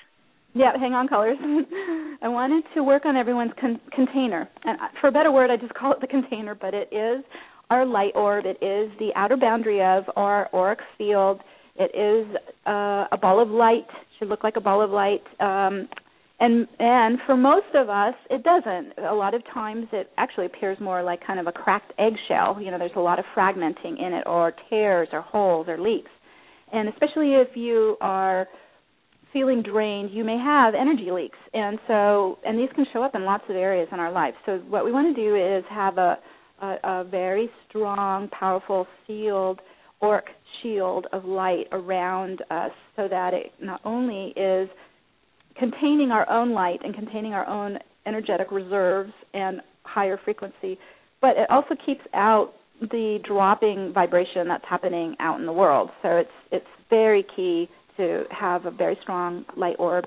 [SPEAKER 3] yeah, hang on, callers. I wanted to work on everyone's con- container, and for a better word, I just call it the container, but it is our light orb. It is the outer boundary of our auric field. It is uh, a ball of light. Should look like a ball of light. Um, and and for most of us, it doesn't. A lot of times, it actually appears more like kind of a cracked eggshell. You know, there's a lot of fragmenting in it, or tears, or holes, or leaks. And especially if you are feeling drained, you may have energy leaks. And so, and these can show up in lots of areas in our life. So, what we want to do is have a, a, a very strong, powerful, sealed auric shield of light around us so that it not only is containing our own light and containing our own energetic reserves and higher frequency, but it also keeps out the dropping vibration that's happening out in the world. So it's it's very key to have a very strong light orb.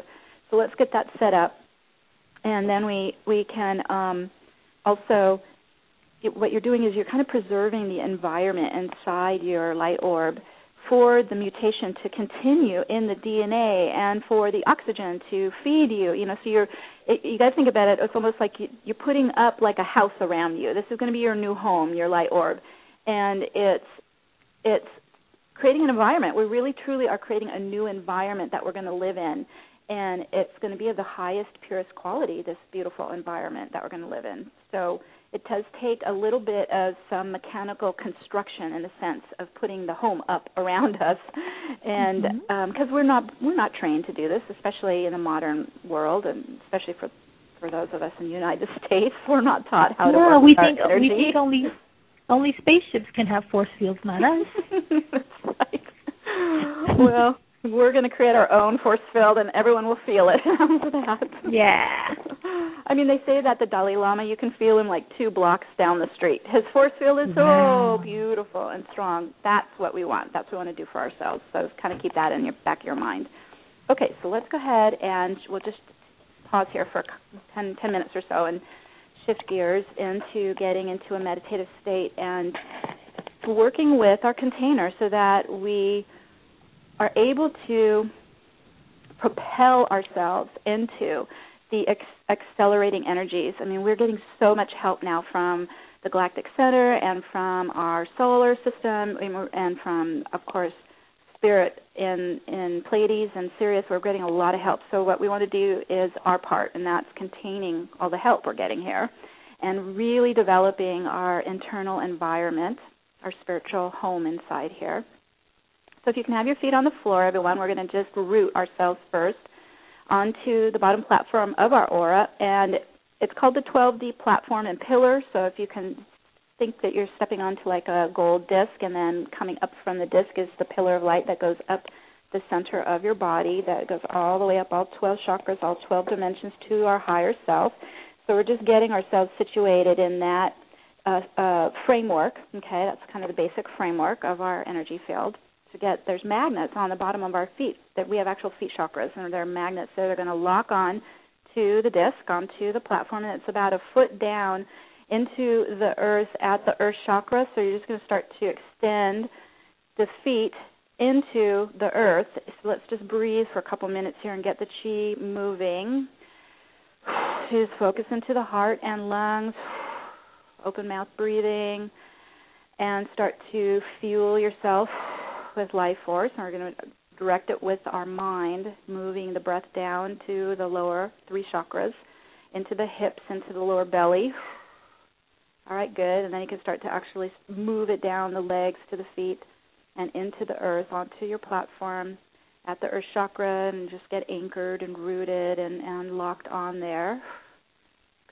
[SPEAKER 3] So let's get that set up, and then we we can um, also what you're doing is you're kind of preserving the environment inside your light orb for the mutation to continue in the DNA and for the oxygen to feed you. You know, so you're it, you got to think about it. It's almost like you, you're putting up like a house around you. This is going to be your new home, your light orb, and it's it's creating an environment. We really truly are creating a new environment that we're going to live in, and it's going to be of the highest, purest quality. This beautiful environment that we're going to live in. So it does take a little bit of some mechanical construction in the sense of putting the home up around us and because mm-hmm. um, we're not we're not trained to do this especially in a modern world and especially for for those of us in the United States we're not taught how to
[SPEAKER 4] work
[SPEAKER 3] we
[SPEAKER 4] think
[SPEAKER 3] energy.
[SPEAKER 4] we think only only spaceships can have force fields not us
[SPEAKER 3] well we're going to create our own force field and everyone will feel it.
[SPEAKER 4] Yeah.
[SPEAKER 3] I mean, they say that the Dalai Lama, you can feel him like two blocks down the street. His force field is so beautiful and strong. That's what we want. That's what we want to do for ourselves. So kind of keep that in your back of your mind. Okay, so let's go ahead and we'll just pause here for 10, 10 minutes or so and shift gears into getting into a meditative state and working with our container so that we are able to propel ourselves into the ex- accelerating energies. I mean, we're getting so much help now from the Galactic Center and from our solar system and from, of course, Spirit in in Pleiades and Sirius. We're getting a lot of help. So what we want to do is our part, and that's containing all the help we're getting here, and really developing our internal environment, our spiritual home inside here. So if you can have your feet on the floor, everyone, we're going to just root ourselves first onto the bottom platform of our aura, and it's called the 12D platform and pillar. So if you can think that you're stepping onto like a gold disc, and then coming up from the disc is the pillar of light that goes up the center of your body, that goes all the way up all 12 chakras, all 12 dimensions to our higher self. So we're just getting ourselves situated in that uh, uh, framework. Okay, that's kind of the basic framework of our energy field forget there's magnets on the bottom of our feet that we have actual feet chakras and they're magnets so they're going to lock on to the disc onto the platform and it's about a foot down into the earth at the earth chakra. So you're just going to start to extend the feet into the earth. So let's just breathe for a couple minutes here and get the chi moving. Just focus into the heart and lungs. Open mouth breathing. And start to fuel yourself with life force, and we're going to direct it with our mind, moving the breath down to the lower three chakras, into the hips, into the lower belly. All right, good. And then you can start to actually move it down the legs to the feet and into the earth, onto your platform at the earth chakra, and just get anchored and rooted and, and locked on there.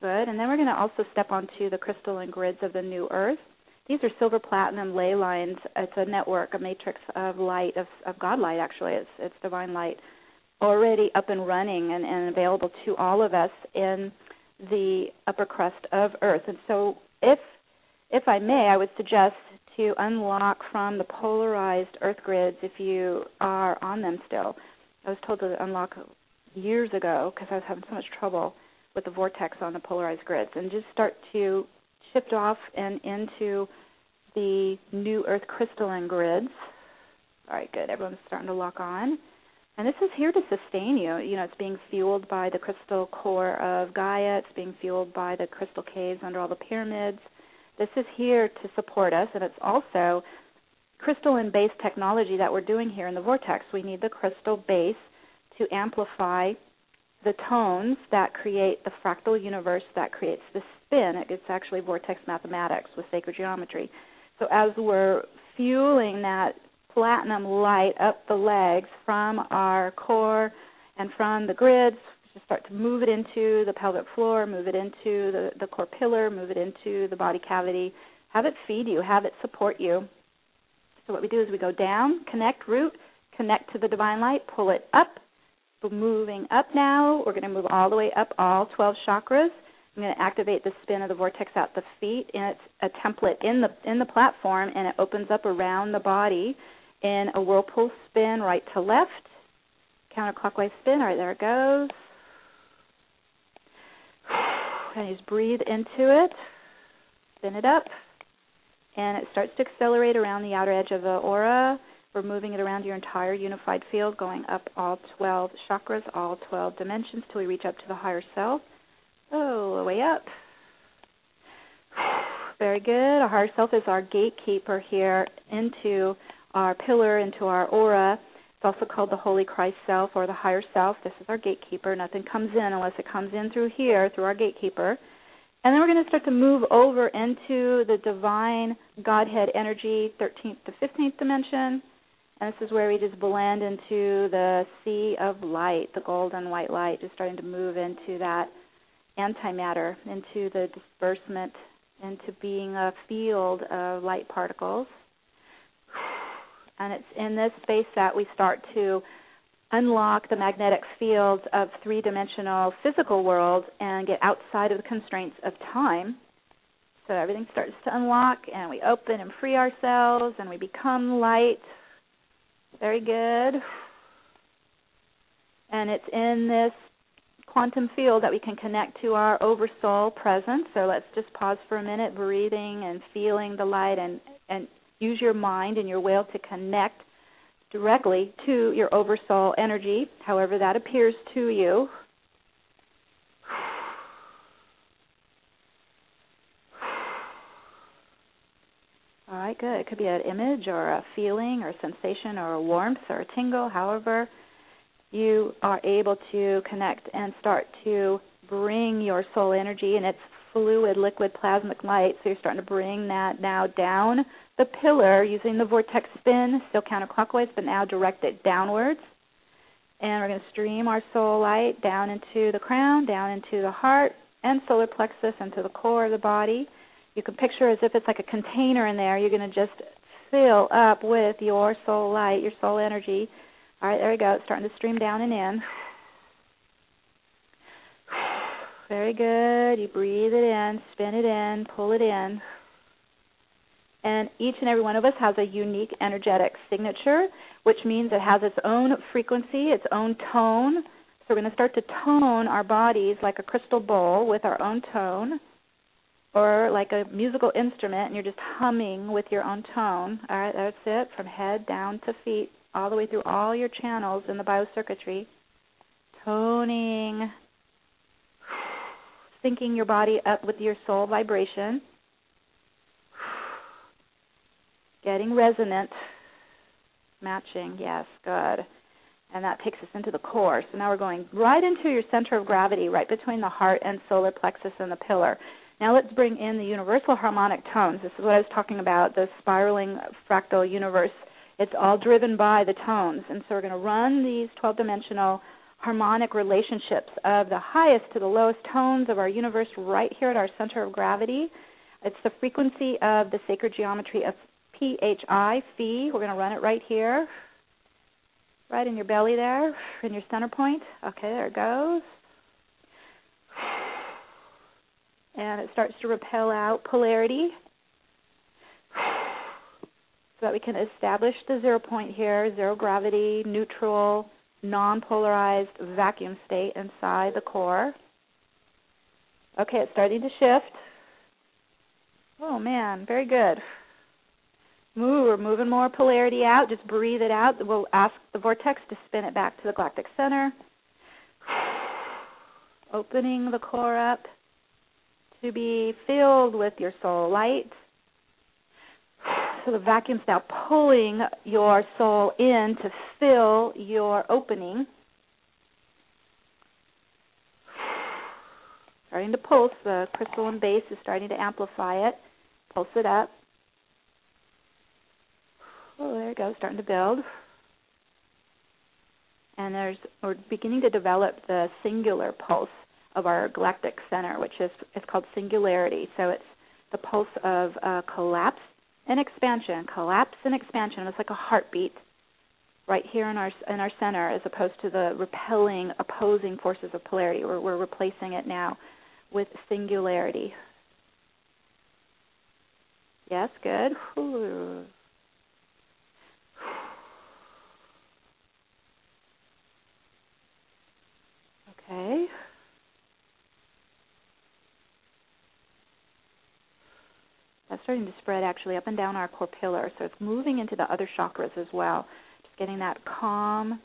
[SPEAKER 3] Good. And then we're going to also step onto the crystalline grids of the new earth these are silver platinum ley lines. It's a network, a matrix of light, of, of God light, actually. It's, it's divine light already up and running and, and available to all of us in the upper crust of Earth. And so, if if I may, I would suggest to unlock from the polarized Earth grids if you are on them still. I was told to unlock years ago because I was having so much trouble with the vortex on the polarized grids, and just start to shift off and into the new Earth crystalline grids. All right, good. Everyone's starting to lock on. And this is here to sustain you. You know, it's being fueled by the crystal core of Gaia. It's being fueled by the crystal caves under all the pyramids. This is here to support us, and it's also crystalline based technology that we're doing here in the vortex. We need the crystal base to amplify the tones that create the fractal universe that creates the spin. It's actually vortex mathematics with sacred geometry. So as we're fueling that platinum light up the legs from our core and from the grids, just start to move it into the pelvic floor, move it into the, the core pillar, move it into the body cavity. Have it feed you, have it support you So what we do is we go down, connect, root, connect to the divine light, pull it up. Moving up now. We're going to move all the way up all 12 chakras. I'm going to activate the spin of the vortex at the feet, and it's a template in the in the platform, and it opens up around the body in a whirlpool spin, right to left, counterclockwise spin. All right, there it goes. And just breathe into it, spin it up, and it starts to accelerate around the outer edge of the aura. We're moving it around your entire unified field, going up all 12 chakras, all 12 dimensions, till we reach up to the higher self. Oh, way up. Very good. Our higher self is our gatekeeper here into our pillar, into our aura. It's also called the Holy Christ Self or the higher self. This is our gatekeeper. Nothing comes in unless it comes in through here, through our gatekeeper. And then we're going to start to move over into the divine Godhead energy, 13th to 15th dimension. And this is where we just blend into the sea of light, the golden white light, just starting to move into that antimatter, into the disbursement, into being a field of light particles. And it's in this space that we start to unlock the magnetic fields of three dimensional physical world and get outside of the constraints of time. So everything starts to unlock and we open and free ourselves and we become light. Very good. And it's in this quantum field that we can connect to our oversoul presence. So let's just pause for a minute, breathing and feeling the light and, and use your mind and your will to connect directly to your oversoul energy, however that appears to you. All right, good. It could be an image or a feeling or a sensation or a warmth or a tingle, however you are able to connect and start to bring your soul energy and its fluid, liquid, plasmic light. So you're starting to bring that now down the pillar using the vortex spin, still counterclockwise, but now direct it downwards. And we're going to stream our soul light down into the crown, down into the heart and solar plexus, into the core of the body. You can picture as if it's like a container in there. You're going to just fill up with your soul light, your soul energy. All right, there we go. It's starting to stream down and in. Very good. You breathe it in, spin it in, pull it in. And each and every one of us has a unique energetic signature, which means it has its own frequency, its own tone. So we're going to start to tone our bodies like a crystal bowl with our own tone, or like a musical instrument, and you're just humming with your own tone. All right, that's it, from head down to feet, all the way through all your channels in the biocircuitry. Toning, syncing your body up with your soul vibration Getting resonant, matching, yes, good. And that takes us into the core. So now we're going right into your center of gravity, right between the heart and solar plexus and the pillar. Now let's bring in the universal harmonic tones. This is what I was talking about, the spiraling fractal universe. It's all driven by the tones. And so we're going to run these 12 dimensional harmonic relationships of the highest to the lowest tones of our universe right here at our center of gravity. It's the frequency of the sacred geometry of PHI, phi. We're going to run it right here, right in your belly there, in your center point. Okay, there it goes. And it starts to repel out polarity so that we can establish the zero point here, zero gravity, neutral, non polarized vacuum state inside the core. Okay, it's starting to shift. Oh man, very good. Move, we're moving more polarity out. Just breathe it out. We'll ask the vortex to spin it back to the galactic center. Opening the core up to be filled with your soul light. So the vacuum's now pulling your soul in to fill your opening. Starting to pulse. The crystalline base is starting to amplify it. Pulse it up. Oh, there it goes, starting to build. And there's we're beginning to develop the singular pulse of our galactic center, which is it's called singularity. So it's the pulse of uh, collapse and expansion, collapse and expansion. It's like a heartbeat right here in our in our center, as opposed to the repelling, opposing forces of polarity. We're, we're replacing it now with singularity. Yes, good. Okay. That's starting to spread actually up and down our core pillar, so it's moving into the other chakras as well. Just getting that calm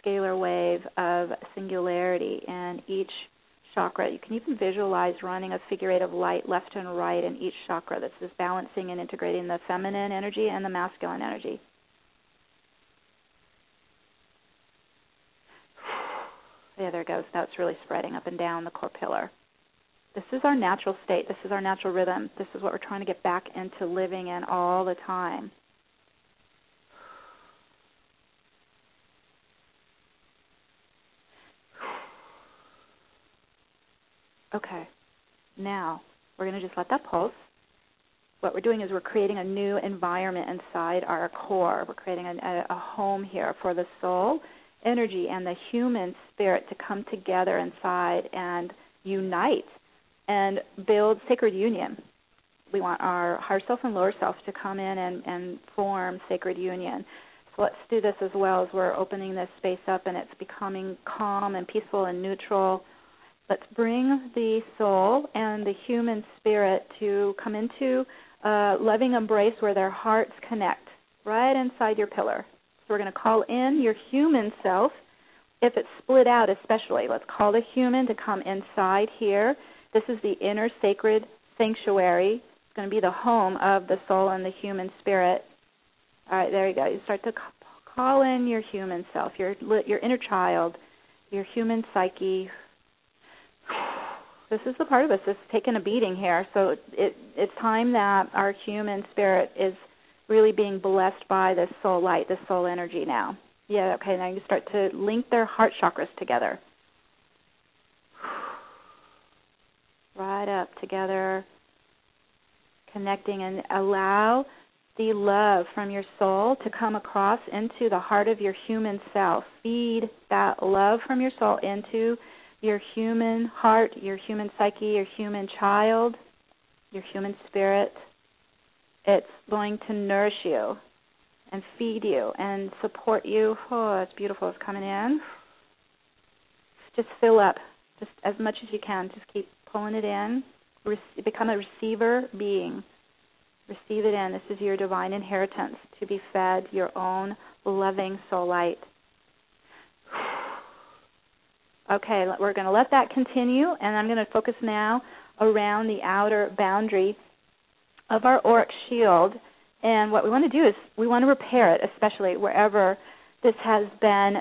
[SPEAKER 3] scalar wave of singularity in each chakra. You can even visualize running a figure eight of light left and right in each chakra. That's just balancing and integrating the feminine energy and the masculine energy. Yeah, there it goes. It's really spreading up and down the core pillar. This is our natural state. This is our natural rhythm. This is what we're trying to get back into living in all the time. Okay. Now, we're going to just let that pulse. What we're doing is we're creating a new environment inside our core. We're creating a, a home here for the soul energy and the human spirit to come together inside and unite and build sacred union. We want our higher self and lower self to come in and, and form sacred union. So let's do this as well as we're opening this space up and it's becoming calm and peaceful and neutral. Let's bring the soul and the human spirit to come into a loving embrace where their hearts connect right inside your pillar. So we're going to call in your human self. If it's split out, especially, let's call the human to come inside here. This is the inner sacred sanctuary. It's going to be the home of the soul and the human spirit. All right, there you go. You start to call in your human self, your your inner child, your human psyche. This is the part of us that's taking a beating here. So it, it's time that our human spirit is really being blessed by this soul light, this soul energy now. Yeah, okay, now you start to link their heart chakras together. Right up together, connecting, and allow the love from your soul to come across into the heart of your human self. Feed that love from your soul into your human heart, your human psyche, your human child, your human spirit it's going to nourish you and feed you and support you. Oh, it's beautiful. It's coming in. Just fill up, just as much as you can. Just keep pulling it in. Become a receiver being. Receive it in. This is your divine inheritance to be fed your own loving soul light. Okay, we're going to let that continue, and I'm going to focus now around the outer boundary of our auric shield. And what we want to do is we want to repair it, especially wherever this has been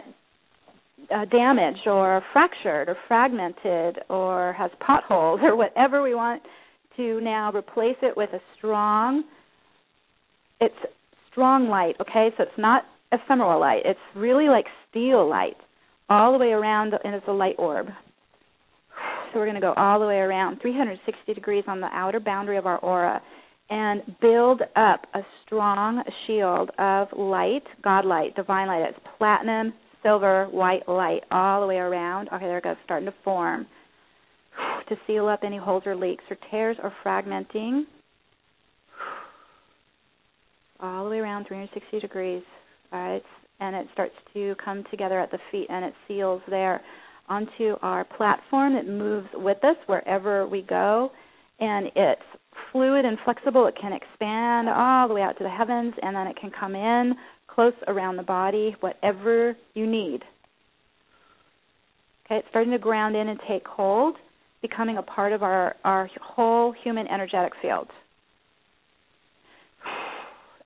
[SPEAKER 3] uh, damaged or fractured or fragmented or has potholes or whatever we want to now replace it with a strong it's strong light okay? So it's not ephemeral light. It's really like steel light all the way around and it's a light orb. So we're going to go all the way around 360 degrees on the outer boundary of our aura and build up a strong shield of light, God light, divine light. It's platinum, silver, white light all the way around. Okay, there it goes, starting to form. To seal up any holes or leaks or tears or fragmenting. All the way around 360 degrees. All right, and it starts to come together at the feet and it seals there onto our platform. It moves with us wherever we go and it's fluid and flexible. It can expand all the way out to the heavens, and then it can come in close around the body, whatever you need. Okay, it's starting to ground in and take hold, becoming a part of our, our whole human energetic field.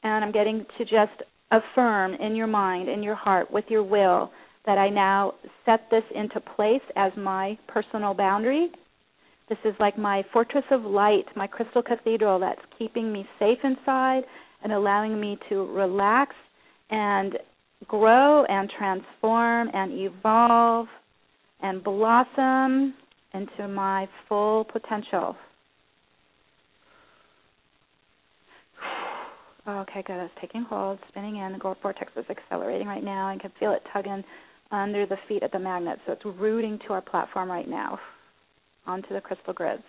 [SPEAKER 3] And I'm getting to just affirm in your mind, in your heart, with your will, that I now set this into place as my personal boundary this is like my fortress of light, my crystal cathedral that's keeping me safe inside and allowing me to relax and grow and transform and evolve and blossom into my full potential. Okay, good. It's taking hold, spinning in. The vortex is accelerating right now. I can feel it tugging under the feet of the magnet. So it's rooting to our platform right now, onto the crystal grids.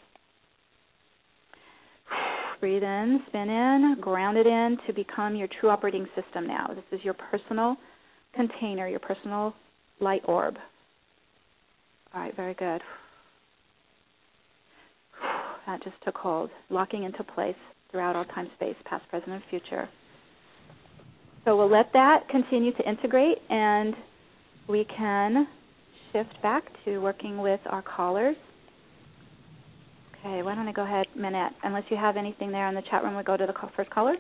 [SPEAKER 3] Breathe in, spin in, ground it in to become your true operating system now. This is your personal container, your personal light orb. All right, very good. That just took hold, locking into place throughout all time space, past, present, and future. So we'll let that continue to integrate, and we can shift back to working with our callers. Okay, why don't I go ahead, Manette? Unless you have anything there in the chat room, we go to the first caller.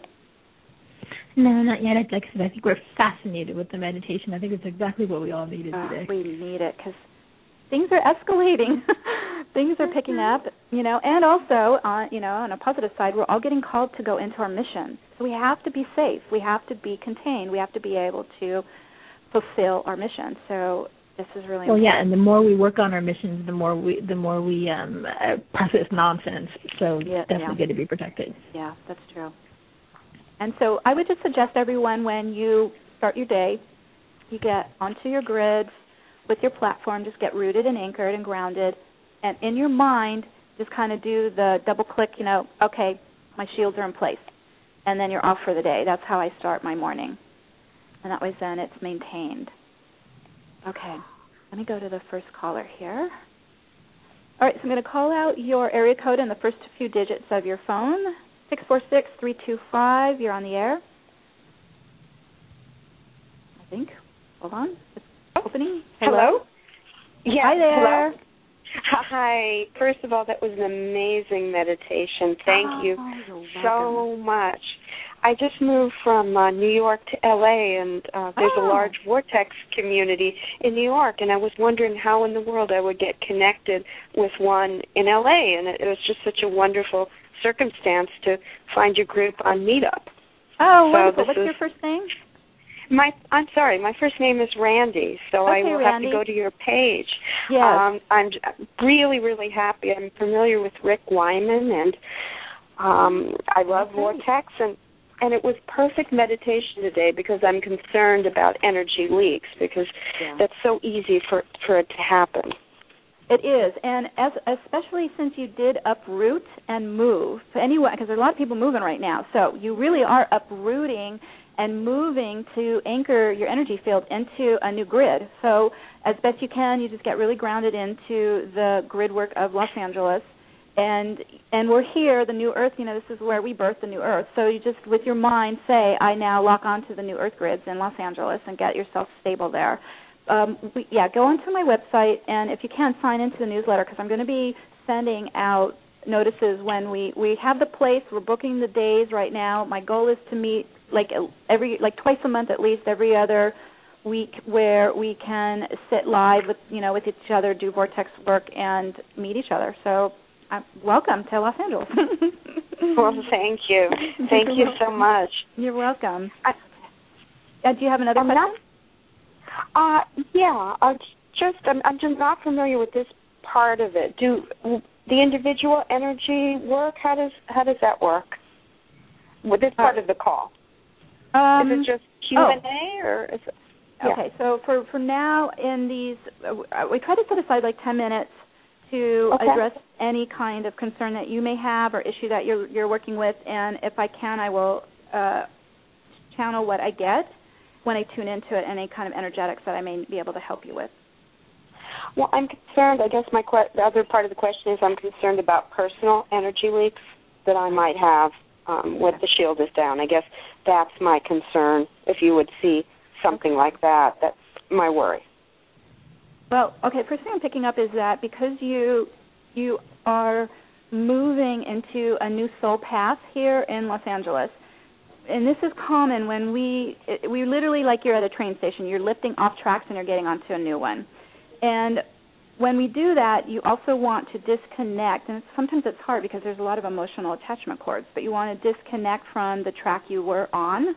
[SPEAKER 4] No, not yet. Like I said, I think we're fascinated with the meditation. I think it's exactly what we all needed
[SPEAKER 3] uh,
[SPEAKER 4] today.
[SPEAKER 3] We need it because things are escalating. things are picking up, you know, and also, uh, you know, on a positive side, we're all getting called to go into our mission. So we have to be safe. We have to be contained. We have to be able to fulfill our mission. So this is really
[SPEAKER 4] well,
[SPEAKER 3] important.
[SPEAKER 4] yeah, and the more we work on our missions, the more we the more we um uh, process nonsense. So
[SPEAKER 3] yeah,
[SPEAKER 4] definitely
[SPEAKER 3] yeah.
[SPEAKER 4] good to be protected.
[SPEAKER 3] Yeah, that's true. And so I would just suggest everyone when you start your day, you get onto your grids with your platform, just get rooted and anchored and grounded, and in your mind, just kind of do the double click. You know, okay, my shields are in place, and then you're off for the day. That's how I start my morning, and that way then it's maintained. Okay, let me go to the first caller here. All right, so I'm going to call out your area code and the first few digits of your phone. 646-325, you're on the air. I think. Hold on. It's opening.
[SPEAKER 1] Hello? Yeah.
[SPEAKER 3] Hi there.
[SPEAKER 1] Hello? Hi. First of all, that was an amazing meditation. Thank
[SPEAKER 3] oh,
[SPEAKER 1] you so much. I just moved from uh, New York to LA, and uh, there's
[SPEAKER 3] Oh.
[SPEAKER 1] a large vortex community in New York, and I was wondering how in the world I would get connected with one in LA, and it, it was just such a wonderful circumstance to find your group on Meetup.
[SPEAKER 3] Oh,
[SPEAKER 1] So
[SPEAKER 3] wonderful. What's
[SPEAKER 1] is-
[SPEAKER 3] your first name?
[SPEAKER 1] My, I'm sorry, my first name is Randy, so I will
[SPEAKER 3] Randy.
[SPEAKER 1] have to go to your page.
[SPEAKER 3] Yes.
[SPEAKER 1] Um, I'm really, really happy. I'm familiar with Rick Wyman, and um, I love
[SPEAKER 3] Okay.
[SPEAKER 1] Vortex, and and it was perfect meditation today because I'm concerned about energy leaks because
[SPEAKER 3] Yeah.
[SPEAKER 1] that's so easy for for it to happen.
[SPEAKER 3] It is, and as especially since you did uproot and move. Anyway, because there's a lot of people moving right now, so you really are uprooting and moving to anchor your energy field into a new grid. So as best you can, you just get really grounded into the grid work of Los Angeles. And and we're here, the new Earth. You know, this is where we birth the new Earth. So you just, with your mind, say, "I now lock onto the new Earth grids in Los Angeles," and get yourself stable there um, we, yeah, go onto my website and if you can sign into the newsletter because I'm going to be sending out notices when we we have the place. We're booking the days right now. My goal is to meet like every like twice a month at least, every other week where we can sit live with you know with each other, do vortex work, and meet each other. So, uh, welcome to Los Angeles.
[SPEAKER 1] Well, thank you, thank you so much.
[SPEAKER 3] You're welcome.
[SPEAKER 1] I-
[SPEAKER 3] Uh, do you have another
[SPEAKER 1] I'm
[SPEAKER 3] question?
[SPEAKER 1] Uh, yeah, uh, just I'm, I'm just not familiar with this part of it. Do the individual energy work? How does how does that work? With this part of the call,
[SPEAKER 3] Um,
[SPEAKER 1] is it just Q and A or is it? yeah.
[SPEAKER 3] Okay, so for for now, in these, uh, we try to set aside like ten minutes to
[SPEAKER 1] Okay.
[SPEAKER 3] address any kind of concern that you may have or issue that you're you're working with, and if I can, I will uh, channel what I get when I tune into it, any kind of energetics that I may be able to help you with.
[SPEAKER 1] Well, I'm concerned. I guess my que- the other part of the question is I'm concerned about personal energy leaks that I might have um, when the shield is down. I guess that's my concern. If you would see something like that, that's my worry.
[SPEAKER 3] Well, okay. First thing I'm picking up is that because you you are moving into a new soul path here in Los Angeles, and this is common when we we literally like you're at a train station. You're lifting off tracks and you're getting onto a new one, and when we do that, you also want to disconnect, and sometimes it's hard because there's a lot of emotional attachment cords. But you want to disconnect from the track you were on,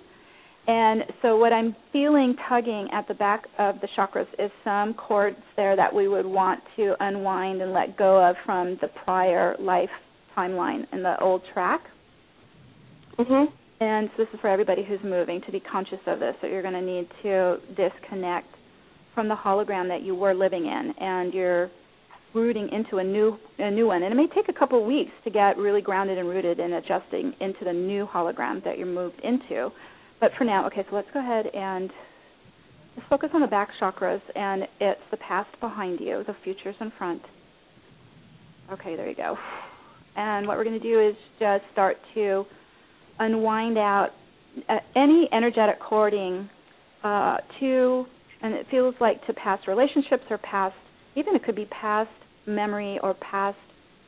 [SPEAKER 3] and so what I'm feeling tugging at the back of the chakras is some cords there that we would want to unwind and let go of from the prior life timeline and the old track.
[SPEAKER 1] Mhm.
[SPEAKER 3] And so this is for everybody who's moving to be conscious of this. That you're going to need to disconnect from the hologram that you were living in, and you're rooting into a new a new one. And it may take a couple of weeks to get really grounded and rooted and adjusting into the new hologram that you're moved into. But for now, okay, so let's go ahead and just focus on the back chakras, and it's the past behind you, the future's in front. Okay, there you go. And what we're going to do is just start to unwind out uh, any energetic cording uh, to, and it feels like to past relationships or past, even it could be past memory or past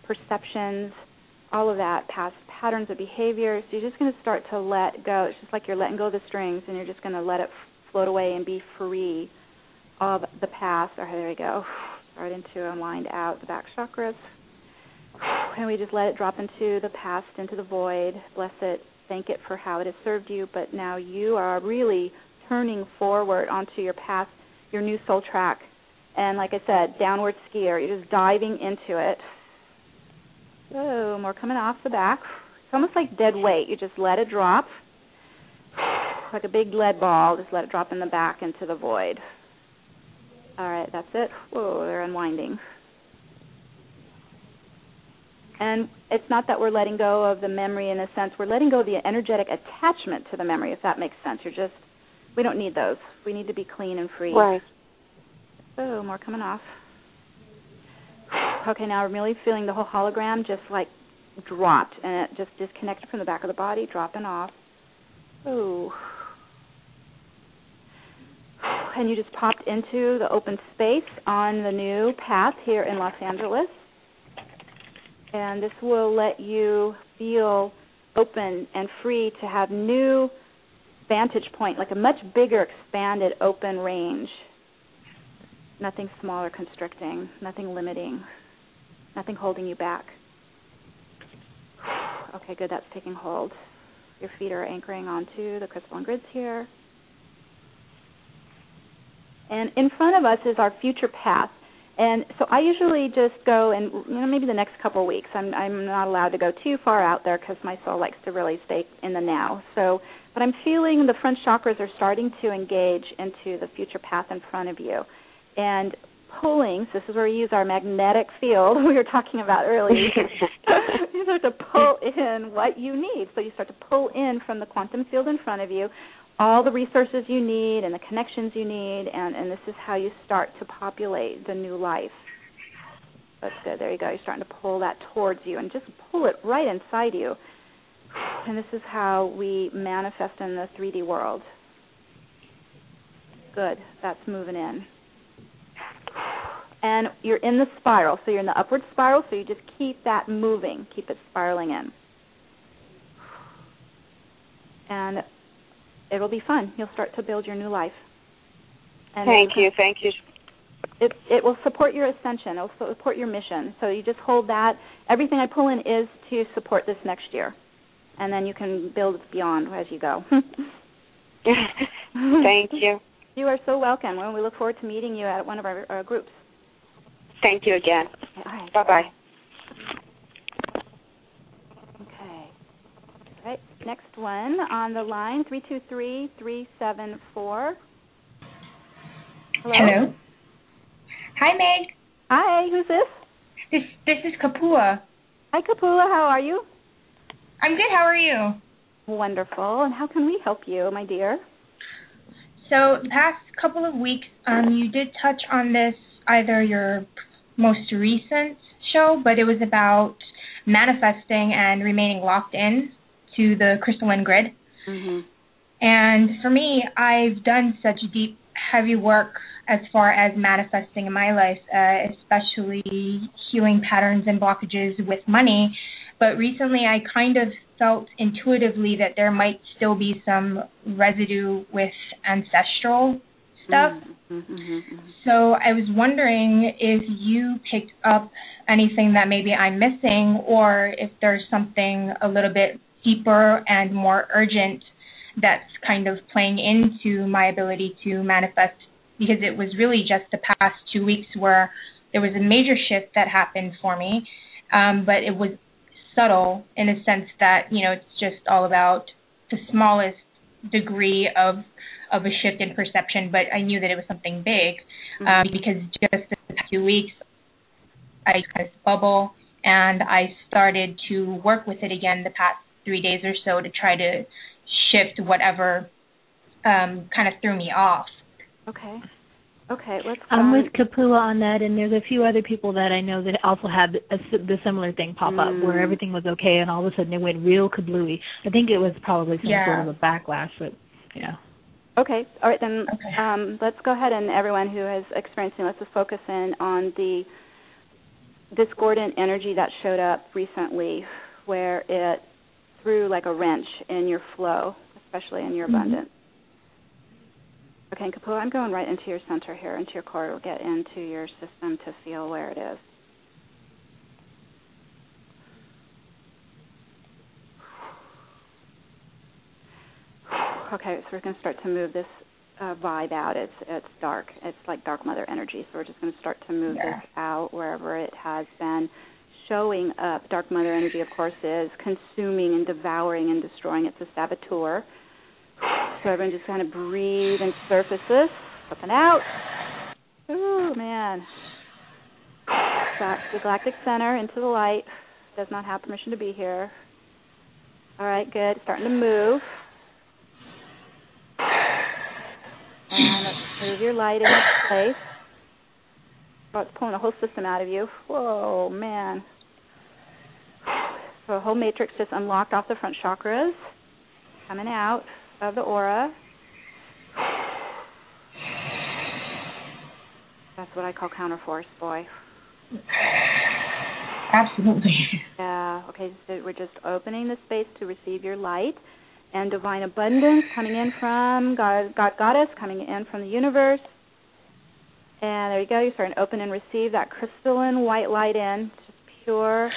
[SPEAKER 3] perceptions, all of that, past patterns of behavior. So you're just going to start to let go. It's just like you're letting go of the strings, and you're just going to let it float away and be free of the past. Or there we go. Start into unwind out the back chakras. And we just let it drop into the past, into the void. Bless it. Thank it for how it has served you. But now you are really turning forward onto your path, your new soul track. And like I said, downward skier. You're just diving into it. So more coming off the back. It's almost like dead weight. You just let it drop like a big lead ball. Just let it drop in the back into the void. All right, that's it. Whoa, they're unwinding. And it's not that we're letting go of the memory in a sense. We're letting go of the energetic attachment to the memory, if that makes sense. You're just, we don't need those. We need to be clean and free.
[SPEAKER 1] Right.
[SPEAKER 3] Oh, more coming off. Okay, now I'm really feeling the whole hologram just like dropped and it just disconnected from the back of the body, dropping off. Oh. And you just popped into the open space on the new path here in Los Angeles. And this will let you feel open and free to have new vantage point, like a much bigger, expanded, open range. Nothing small or constricting, nothing limiting, nothing holding you back. Okay, good, that's taking hold. Your feet are anchoring onto the crystalline grids here. And in front of us is our future path. And so I usually just go and you know maybe the next couple of weeks. I'm I'm not allowed to go too far out there because my soul likes to really stay in the now. So, but I'm feeling the front chakras are starting to engage into the future path in front of you, and pulling. So this is where we use our magnetic field we were talking about earlier. you start to pull in what you need. So you start to pull in from the quantum field in front of you all the resources you need and the connections you need, and, and this is how you start to populate the new life. That's good. There you go. You're starting to pull that towards you and just pull it right inside you. And this is how we manifest in the 3D world. Good. That's moving in. And you're in the spiral. So you're in the upward spiral, so you just keep that moving, keep it spiraling in. And it'll be fun. You'll start to build your new life.
[SPEAKER 1] And thank you, thank you.
[SPEAKER 3] It it will support your ascension. It'll support your mission. So you just hold that. Everything I pull in is to support this next year, and then you can build beyond as you go.
[SPEAKER 1] thank you.
[SPEAKER 3] You are so welcome. Well, we look forward to meeting you at one of our uh, groups.
[SPEAKER 1] Thank you again.
[SPEAKER 3] Okay,
[SPEAKER 1] bye bye.
[SPEAKER 3] right, next one on the line, 323374.
[SPEAKER 5] Hello? Hello. Hi, Meg.
[SPEAKER 3] Hi, who's this?
[SPEAKER 5] This this is Kapua.
[SPEAKER 3] Hi, Kapua. How are you?
[SPEAKER 5] I'm good. How are you?
[SPEAKER 3] Wonderful. And how can we help you, my dear?
[SPEAKER 5] So the past couple of weeks, um, you did touch on this either your most recent show, but it was about manifesting and remaining locked in to the crystalline grid.
[SPEAKER 3] Mm-hmm.
[SPEAKER 5] And for me, I've done such deep, heavy work as far as manifesting in my life, uh, especially healing patterns and blockages with money. But recently, I kind of felt intuitively that there might still be some residue with ancestral stuff.
[SPEAKER 3] Mm-hmm. mm-hmm.
[SPEAKER 5] So I was wondering if you picked up anything that maybe I'm missing, or if there's something a little bit deeper and more urgent that's kind of playing into my ability to manifest because it was really just the past two weeks where there was a major shift that happened for me, um, but it was subtle in a sense that you know it's just all about the smallest degree of of a shift in perception, but I knew that it was something big mm-hmm. um, because just the past few weeks I kind of bubble and I started to work with it again the past three days or so to try to shift whatever um, kind of threw me off.
[SPEAKER 3] Okay. Okay, let's.
[SPEAKER 4] I'm with Kapua on that, and there's a few other people that I know that also had a, the similar thing pop mm. up, where everything was okay, and all of a sudden it went real kablooey. I think it was probably some
[SPEAKER 5] yeah.
[SPEAKER 4] sort of a backlash, but yeah.
[SPEAKER 3] Okay, all right then. Okay. Um, let's go ahead and everyone who has experienced it, let's just focus in on the discordant energy that showed up recently, where it threw like a wrench in your flow, especially in your mm-hmm. abundance. Okay, and Kapua, I'm going right into your center here, into your core. We'll get into your system to feel where it is. Okay, so we're going to start to move this uh, vibe out. It's it's dark. It's like dark mother energy. So we're just going to start to move yeah. this out wherever it has been showing up. Dark mother energy, of course, is consuming and devouring and destroying. It's a saboteur. So everyone just kind of breathe and surface this, up and out. Ooh man. Back to the galactic center, into the light. Does not have permission to be here. All right, good. Starting to move. And move your light into place. Oh, it's pulling the whole system out of you. Whoa, man. So the whole matrix just unlocked off the front chakras. Coming out of the aura. That's what I call counterforce, boy.
[SPEAKER 5] Absolutely.
[SPEAKER 3] Yeah. Okay. So we're just opening the space to receive your light and divine abundance coming in from God, God Goddess, coming in from the universe. And there you go. You start to open and receive that crystalline white light in, just pure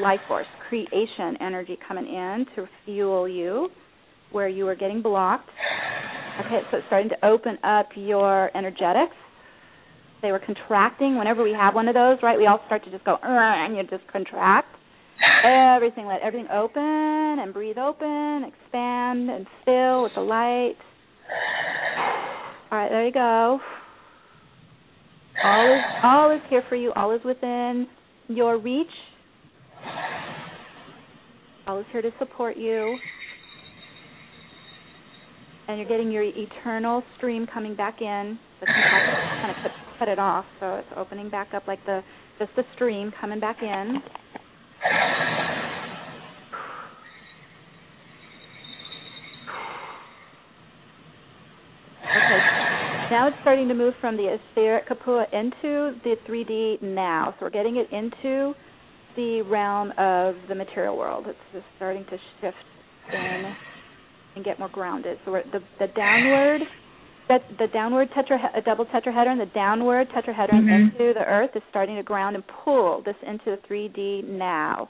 [SPEAKER 3] life force, creation energy coming in to fuel you where you were getting blocked. Okay, so it's starting to open up your energetics. They were contracting. Whenever we have one of those, right, we all start to just go, and you just contract. Everything, let everything open and breathe open, expand and fill with the light. All right, there you go. All is all is here for you. All is within your reach. All is here to support you and you're getting your eternal stream coming back in. So kind of cut, cut it off, so it's opening back up like the just the stream coming back in. Now it's starting to move from the etheric kapua into the 3D now. So we're getting it into the realm of the material world. It's just starting to shift in and get more grounded. So the the downward that the downward tetra a double tetrahedron, the downward tetrahedron mm-hmm. into the earth is starting to ground and pull this into the 3D now.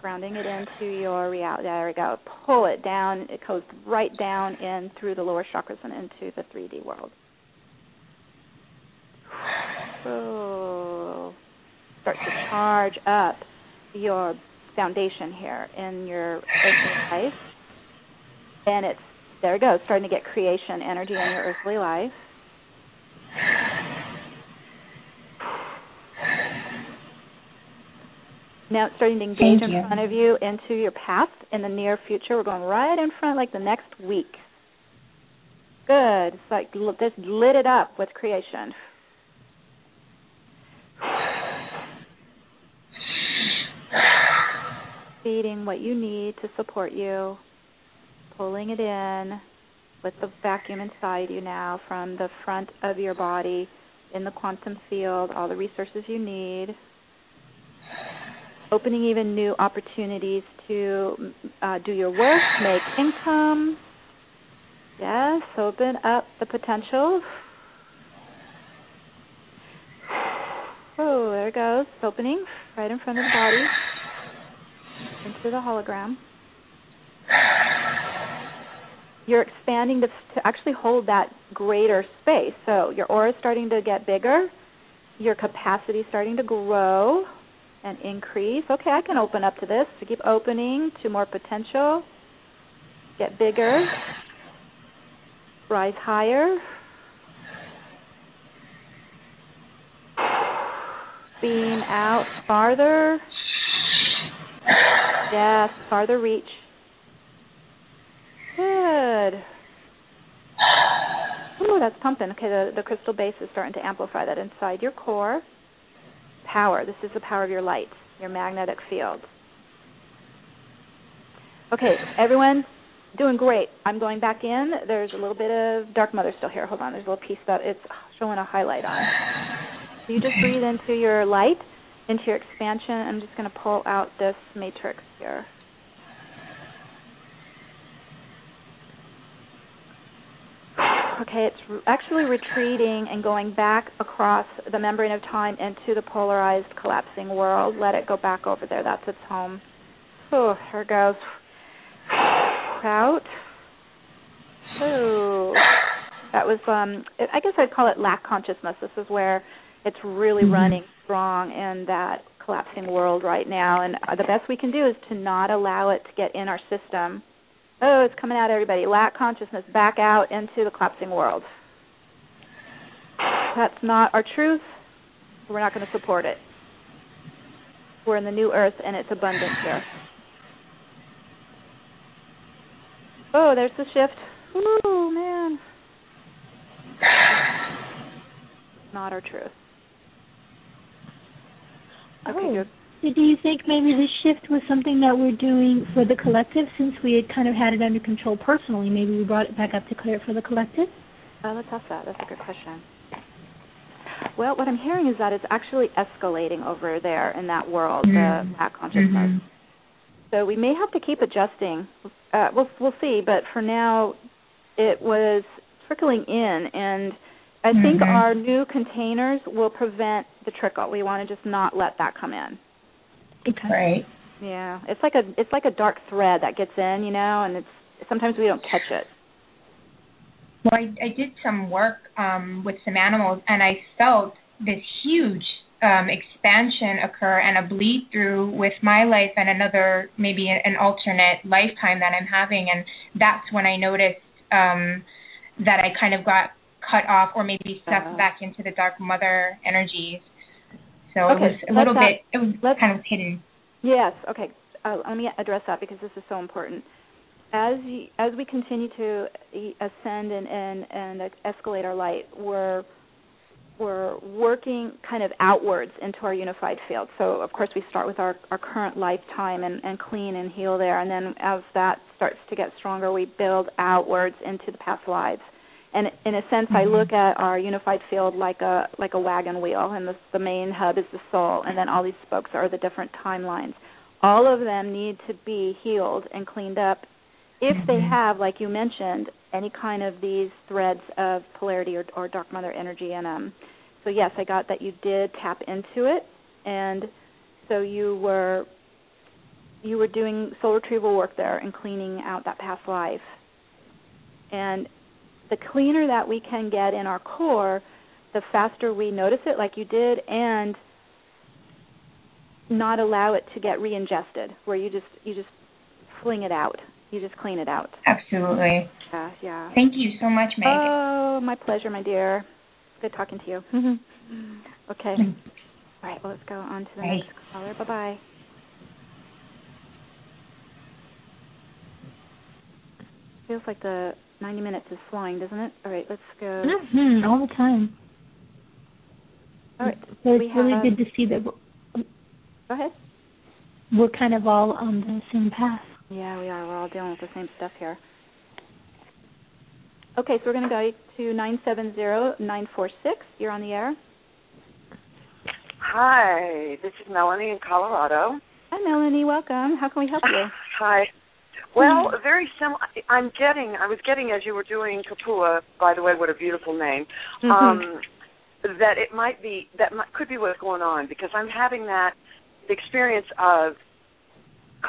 [SPEAKER 3] Grounding it into your reality. There we go. Pull it down. It goes right down in through the lower chakras and into the 3D world. So start to charge up your foundation here in your life and it's there it goes, starting to get creation energy in your earthly life. Now it's starting to engage in front of you into your path in the near future. We're going right in front, like the next week. Good. It's like just lit it up with creation. Feeding what you need to support you pulling it in with the vacuum inside you now from the front of your body in the quantum field, all the resources you need. Opening even new opportunities to uh, do your work, make income. Yes, open up the potential. Oh, there it goes. It's opening right in front of the body into the hologram you're expanding to, to actually hold that greater space. So your aura is starting to get bigger, your capacity is starting to grow and increase. Okay, I can open up to this. To keep opening to more potential. Get bigger. Rise higher. Beam out farther. Yes, farther reach. Good. Ooh, that's pumping. Okay, the, the crystal base is starting to amplify that inside your core. Power. This is the power of your light, your magnetic field. Okay, everyone, doing great. I'm going back in. There's a little bit of dark mother still here. Hold on. There's a little piece that it's showing a highlight on. So you just breathe into your light, into your expansion. I'm just going to pull out this matrix here. Okay, it's actually retreating and going back across the membrane of time into the polarized, collapsing world. Let it go back over there. That's its home. Oh, here it goes. Out. Oh, that was. Um, I guess I'd call it lack consciousness. This is where it's really mm-hmm. running strong in that collapsing world right now. And the best we can do is to not allow it to get in our system Oh, it's coming out, everybody. Lack consciousness back out into the collapsing world. That's not our truth. We're not going to support it. We're in the new earth and it's abundant here. Oh, there's the shift. Ooh, man. Not our truth. Okay,
[SPEAKER 4] oh.
[SPEAKER 3] good.
[SPEAKER 4] Do you think maybe this shift was something that we're doing for the collective since we had kind of had it under control personally? Maybe we brought it back up to clear it for the collective?
[SPEAKER 3] Uh, let's ask that. That's a good question. Well, what I'm hearing is that it's actually escalating over there in that world, mm-hmm. the lack consciousness. Mm-hmm. So we may have to keep adjusting. Uh, we'll we'll see, but for now, it was trickling in, and I mm-hmm. think our new containers will prevent the trickle. We want to just not let that come in.
[SPEAKER 5] Okay. Right.
[SPEAKER 3] Yeah, it's like a it's like a dark thread that gets in, you know, and it's sometimes we don't catch it.
[SPEAKER 5] Well, I, I did some work um, with some animals, and I felt this huge um, expansion occur and a bleed through with my life and another maybe an alternate lifetime that I'm having, and that's when I noticed um, that I kind of got cut off or maybe stepped uh-huh. back into the dark mother energies. So okay, it was a little bit, it was kind of hidden.
[SPEAKER 3] Yes. Okay. Uh, let me address that because this is so important. As you, as we continue to ascend and, and and escalate our light, we're we're working kind of outwards into our unified field. So of course we start with our, our current lifetime and, and clean and heal there, and then as that starts to get stronger, we build outwards into the past lives and in a sense mm-hmm. I look at our unified field like a like a wagon wheel and the the main hub is the soul and then all these spokes are the different timelines all of them need to be healed and cleaned up if mm-hmm. they have like you mentioned any kind of these threads of polarity or, or dark mother energy in them so yes I got that you did tap into it and so you were you were doing soul retrieval work there and cleaning out that past life and the cleaner that we can get in our core, the faster we notice it, like you did, and not allow it to get re-ingested, where you just you just fling it out. You just clean it out.
[SPEAKER 5] Absolutely.
[SPEAKER 3] Yeah, yeah.
[SPEAKER 5] Thank you so much, Meg.
[SPEAKER 3] Oh, my pleasure, my dear. Good talking to you. Mm-hmm. okay. All right. Well, let's go on to the next caller. Bye bye. Feels like the 90 minutes is flying, doesn't it? All right, let's go.
[SPEAKER 4] Mm-hmm, all the time.
[SPEAKER 3] All right.
[SPEAKER 4] So it's really have... good to see that.
[SPEAKER 3] Go ahead.
[SPEAKER 4] We're kind of all on the same path.
[SPEAKER 3] Yeah, we are. We're all dealing with the same stuff here. Okay, so we're going to go to 970946. You're on the air.
[SPEAKER 6] Hi, this is Melanie in Colorado.
[SPEAKER 3] Hi, Melanie. Welcome. How can we help you?
[SPEAKER 6] Hi. Well, very similar. I'm getting. I was getting as you were doing Kapua. By the way, what a beautiful name. Mm-hmm. Um, that it might be that might, could be what's going on because I'm having that experience of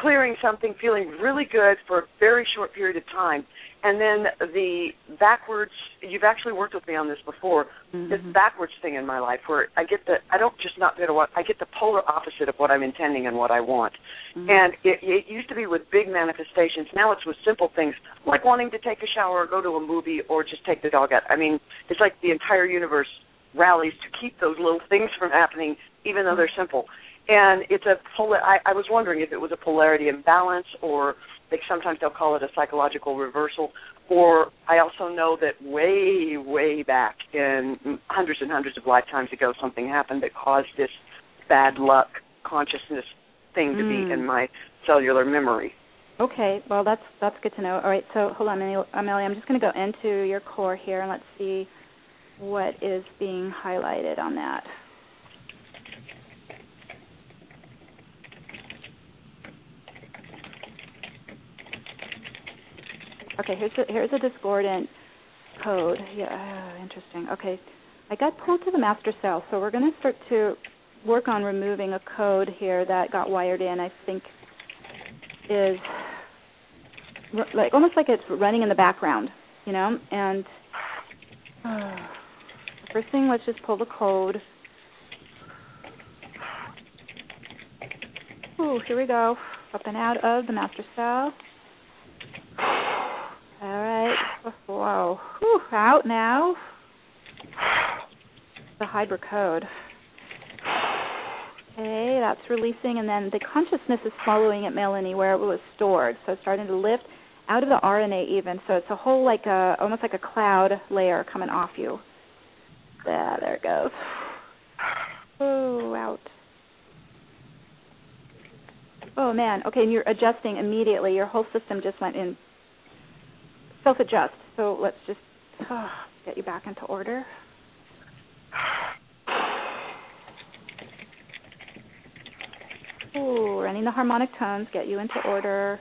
[SPEAKER 6] clearing something, feeling really good for a very short period of time, and then the backwards. You've actually worked with me on this before.
[SPEAKER 3] Mm-hmm.
[SPEAKER 6] This backwards thing in my life where I get the I don't just not get what I get the polar opposite of what I'm intending and what I want.
[SPEAKER 3] Mm-hmm.
[SPEAKER 6] And it, it used to be with big manifestations. Now it's with simple things like wanting to take a shower, or go to a movie, or just take the dog out. I mean, it's like the entire universe rallies to keep those little things from happening, even though they're simple and it's a polar. I, I was wondering if it was a polarity imbalance, or like sometimes they'll call it a psychological reversal. Or I also know that way, way back in hundreds and hundreds of lifetimes ago, something happened that caused this bad luck consciousness thing to
[SPEAKER 3] Mm.
[SPEAKER 6] be in my cellular memory.
[SPEAKER 3] Okay, well that's that's good to know. All right, so hold on, Amelia. Amelia, I'm just going to go into your core here and let's see what is being highlighted on that. Okay, here's a, here's a discordant code. Yeah, oh, interesting. Okay, I got pulled to the master cell, so we're going to start to work on removing a code here that got wired in. I think is like almost like it's running in the background, you know. And uh, first thing, let's just pull the code. Ooh, here we go. Up and out of the master cell. All right. Whoa. Whew, out now. The Hydra code. Okay, that's releasing, and then the consciousness is following it, Melanie, where it was stored. So it's starting to lift out of the RNA even. So it's a whole like a almost like a cloud layer coming off you. Yeah, there it goes. Oh, out. Oh man. Okay, and you're adjusting immediately. Your whole system just went in self-adjust. So let's just oh, get you back into order. Ooh, running the harmonic tones, get you into order.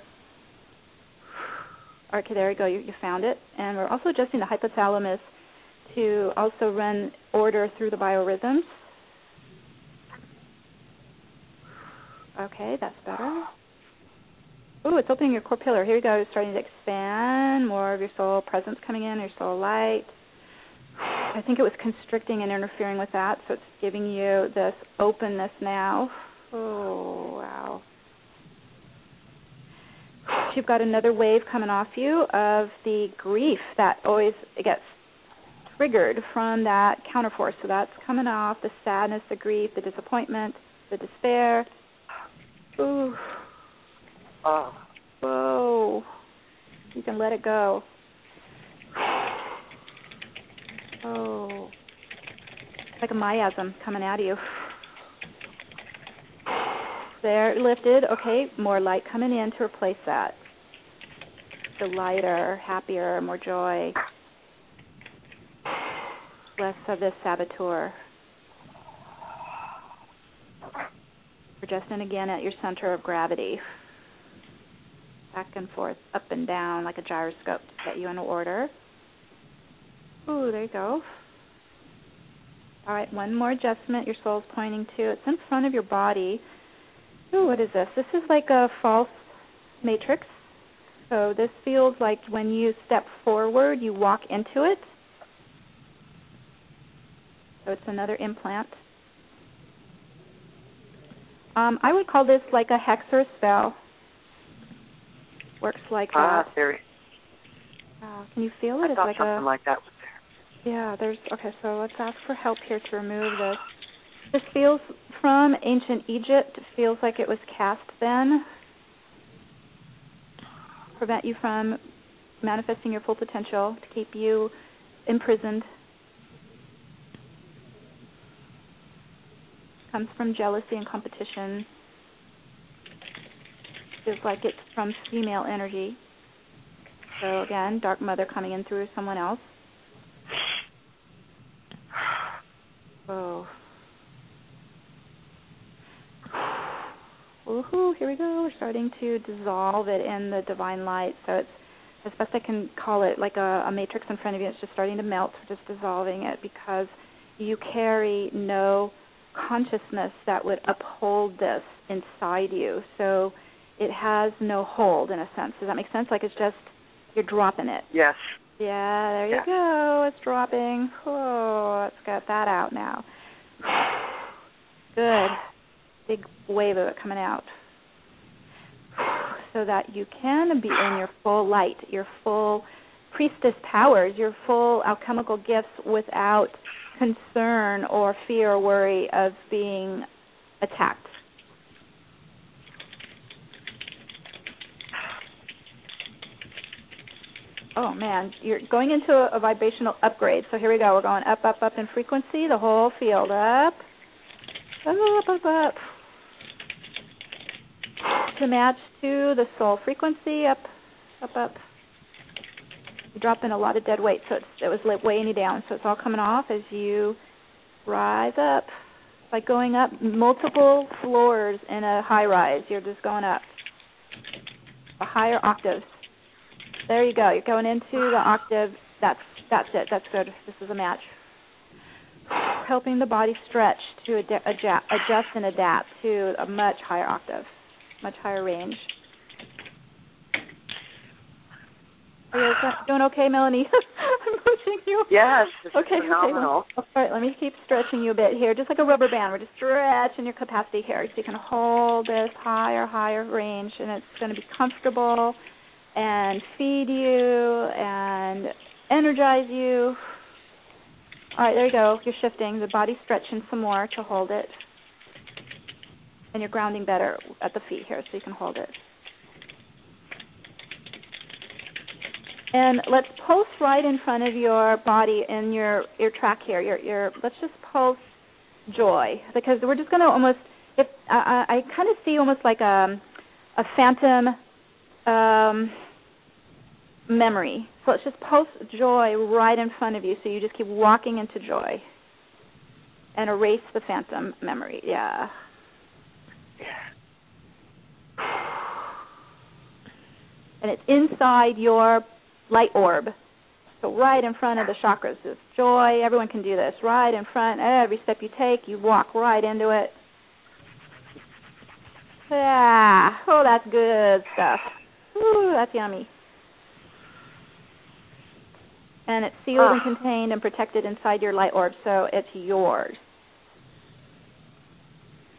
[SPEAKER 3] Okay, there you go. You, you found it. And we're also adjusting the hypothalamus to also run order through the biorhythms. Okay, that's better. Ooh, it's opening your core pillar. Here you go. It's starting to expand. More of your soul presence coming in, your soul light. I think it was constricting and interfering with that, so it's giving you this openness now. Oh, wow. You've got another wave coming off you of the grief that always gets triggered from that counterforce. So that's coming off the sadness, the grief, the disappointment, the despair. Ooh.
[SPEAKER 6] Oh.
[SPEAKER 3] Whoa. You can let it go. Oh. It's like a miasm coming out of you. There, lifted. Okay, more light coming in to replace that. So lighter, happier, more joy. Less of this saboteur. We're just in again at your center of gravity. Back and forth, up and down like a gyroscope to get you in order. Ooh, there you go. All right, one more adjustment your soul's pointing to. It's in front of your body. Ooh, what is this? This is like a false matrix. So this feels like when you step forward, you walk into it. So it's another implant. Um, I would call this like a hex or a spell. Works like
[SPEAKER 6] Ah,
[SPEAKER 3] that. Uh, can you feel
[SPEAKER 6] I
[SPEAKER 3] it? It's
[SPEAKER 6] thought
[SPEAKER 3] like
[SPEAKER 6] something
[SPEAKER 3] a
[SPEAKER 6] like that was there.
[SPEAKER 3] yeah. There's okay. So let's ask for help here to remove this. This feels from ancient Egypt. It feels like it was cast then. Prevent you from manifesting your full potential. To keep you imprisoned. Comes from jealousy and competition. Feels like it's from female energy. So again, dark mother coming in through someone else. Oh. Woohoo, here we go. We're starting to dissolve it in the divine light. So it's as best I can call it like a, a matrix in front of you. It's just starting to melt. We're just dissolving it because you carry no consciousness that would uphold this inside you. So it has no hold in a sense. Does that make sense? Like it's just you're dropping it.
[SPEAKER 6] Yes.
[SPEAKER 3] Yeah, there you go. It's dropping. Oh, let's get that out now. Good. Big wave of it coming out. So that you can be in your full light, your full priestess powers, your full alchemical gifts without concern or fear or worry of being attacked. Oh man, you're going into a, a vibrational upgrade. So here we go. We're going up, up, up in frequency, the whole field up, up, up, up, to match to the soul frequency, up, up, up. You're dropping a lot of dead weight, so it's, it was weighing you down. So it's all coming off as you rise up, like going up multiple floors in a high rise. You're just going up a higher octaves. There you go. You're going into the octave. That's that's it. That's good. This is a match. Helping the body stretch to ad- adjust, adjust and adapt to a much higher octave, much higher range. Are you doing okay, Melanie? I'm pushing you.
[SPEAKER 6] Yes.
[SPEAKER 3] Okay,
[SPEAKER 6] phenomenal.
[SPEAKER 3] okay. All right, let me keep stretching you a bit here, just like a rubber band. We're just stretching your capacity here, so you can hold this higher, higher range, and it's going to be comfortable and feed you and energize you. All right, there you go. You're shifting. The body's stretching some more to hold it, and you're grounding better at the feet here, so you can hold it. And let's pulse right in front of your body in your your track here. Your your let's just pulse joy because we're just going to almost if I, I kind of see almost like a a phantom um, memory. So let's just post joy right in front of you. So you just keep walking into joy and erase the phantom memory. Yeah. Yeah. And it's inside your light orb. So right in front of the chakras is joy. Everyone can do this. Right in front. Every step you take, you walk right into it. Yeah. Oh, that's good stuff. Ooh, that's yummy. And it's sealed
[SPEAKER 6] Ah.
[SPEAKER 3] and contained and protected inside your light orb, so it's yours.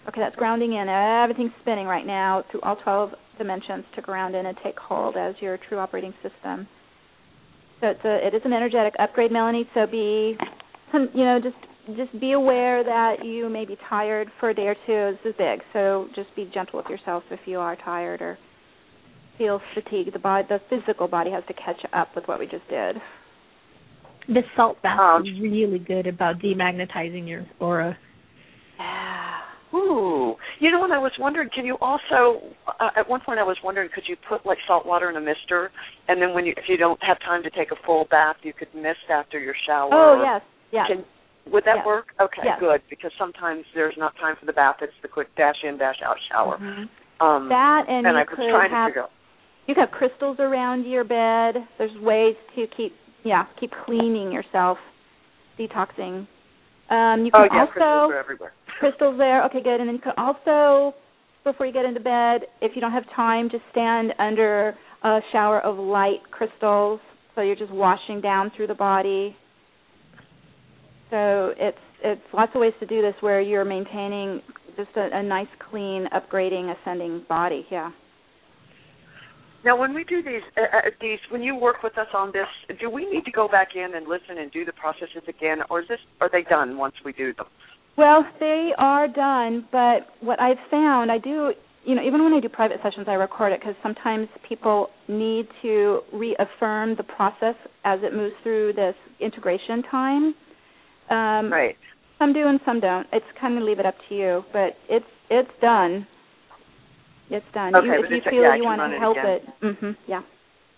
[SPEAKER 3] Okay, that's grounding in. Everything's spinning right now through all 12 dimensions to ground in and take hold as your true operating system. So it's a it is an energetic upgrade, Melanie. So be, you know, just just be aware that you may be tired for a day or two. This is big, so just be gentle with yourself if you are tired or feel fatigued. The body, the physical body, has to catch up with what we just did.
[SPEAKER 4] The salt bath
[SPEAKER 6] Um,
[SPEAKER 4] is really good about demagnetizing your aura.
[SPEAKER 3] Yeah.
[SPEAKER 6] Ooh, you know what I was wondering? Can you also? Uh, at one point, I was wondering, could you put like salt water in a mister, and then when you, if you don't have time to take a full bath, you could mist after your shower.
[SPEAKER 3] Oh yes, yes.
[SPEAKER 6] Can, would that
[SPEAKER 3] Yes.
[SPEAKER 6] work? Okay,
[SPEAKER 3] Yes.
[SPEAKER 6] good. Because sometimes there's not time for the bath; it's the quick dash in, dash out shower.
[SPEAKER 3] Mhm.
[SPEAKER 6] Um,
[SPEAKER 3] That and,
[SPEAKER 6] and
[SPEAKER 3] you
[SPEAKER 6] I was
[SPEAKER 3] could
[SPEAKER 6] trying
[SPEAKER 3] have
[SPEAKER 6] to figure out.
[SPEAKER 3] you have crystals around your bed. There's ways to keep yeah keep cleaning yourself, detoxing. Um, you
[SPEAKER 6] Oh
[SPEAKER 3] can
[SPEAKER 6] yeah,
[SPEAKER 3] also
[SPEAKER 6] crystals are everywhere.
[SPEAKER 3] crystals there. Okay, good. And then you can also, before you get into bed, if you don't have time, just stand under a shower of light crystals. So you're just washing down through the body. So it's it's lots of ways to do this where you're maintaining just a, a nice, clean, upgrading, ascending body. Yeah.
[SPEAKER 6] Now, when we do these, uh, uh, these, when you work with us on this, do we need to go back in and listen and do the processes again, or is this, are they done once we do them?
[SPEAKER 3] Well, they are done, but what I've found, I do, you know, even when I do private sessions, I record it because sometimes people need to reaffirm the process as it moves through this integration time. Um,
[SPEAKER 6] Right.
[SPEAKER 3] Some do and some don't. It's kind of leave it up to you, but it's it's done. It's done.
[SPEAKER 6] Okay,
[SPEAKER 3] you, if you feel
[SPEAKER 6] yeah,
[SPEAKER 3] you want to
[SPEAKER 6] it
[SPEAKER 3] help
[SPEAKER 6] again.
[SPEAKER 3] it, mhm, yeah.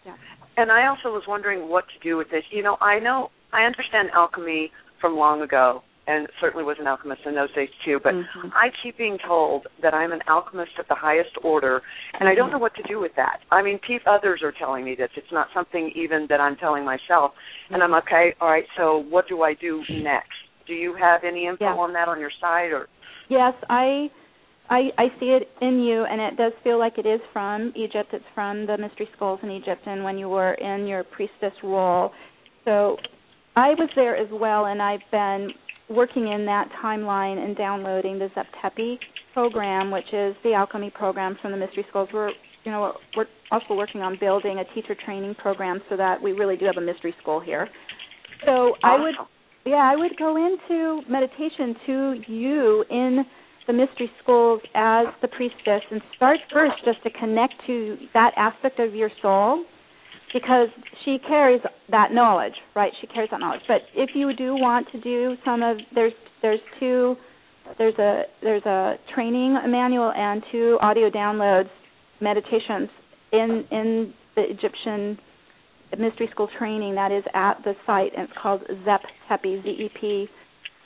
[SPEAKER 3] Yeah.
[SPEAKER 6] And I also was wondering what to do with this. You know, I know I understand alchemy from long ago, and certainly was an alchemist in those days too. But
[SPEAKER 3] Mhm.
[SPEAKER 6] I keep being told that I'm an alchemist of the highest order, and I don't know what to do with that. I mean, pe- others are telling me this. It's not something even that I'm telling myself. And I'm okay. All right. So what do I do next? Do you have any info
[SPEAKER 3] Yeah.
[SPEAKER 6] on that on your side or?
[SPEAKER 3] Yes, I I I see it in you, and it does feel like it is from Egypt. It's from the mystery schools in Egypt, and when you were in your priestess role. So I was there as well, and I've been working in that timeline and downloading the Zep program, which is the alchemy program from the mystery Schools. We're you know we're also working on building a teacher training program so that we really do have a mystery school here. So. I would yeah I would go into meditation to you in the mystery schools as the priestess and start first just to connect to that aspect of your soul because she carries that knowledge, right? She carries that knowledge. But if you do want to do some of there's there's two there's a there's a training manual and two audio downloads meditations in in the Egyptian mystery school training that is at the site and it's called Zep Tepi Z E P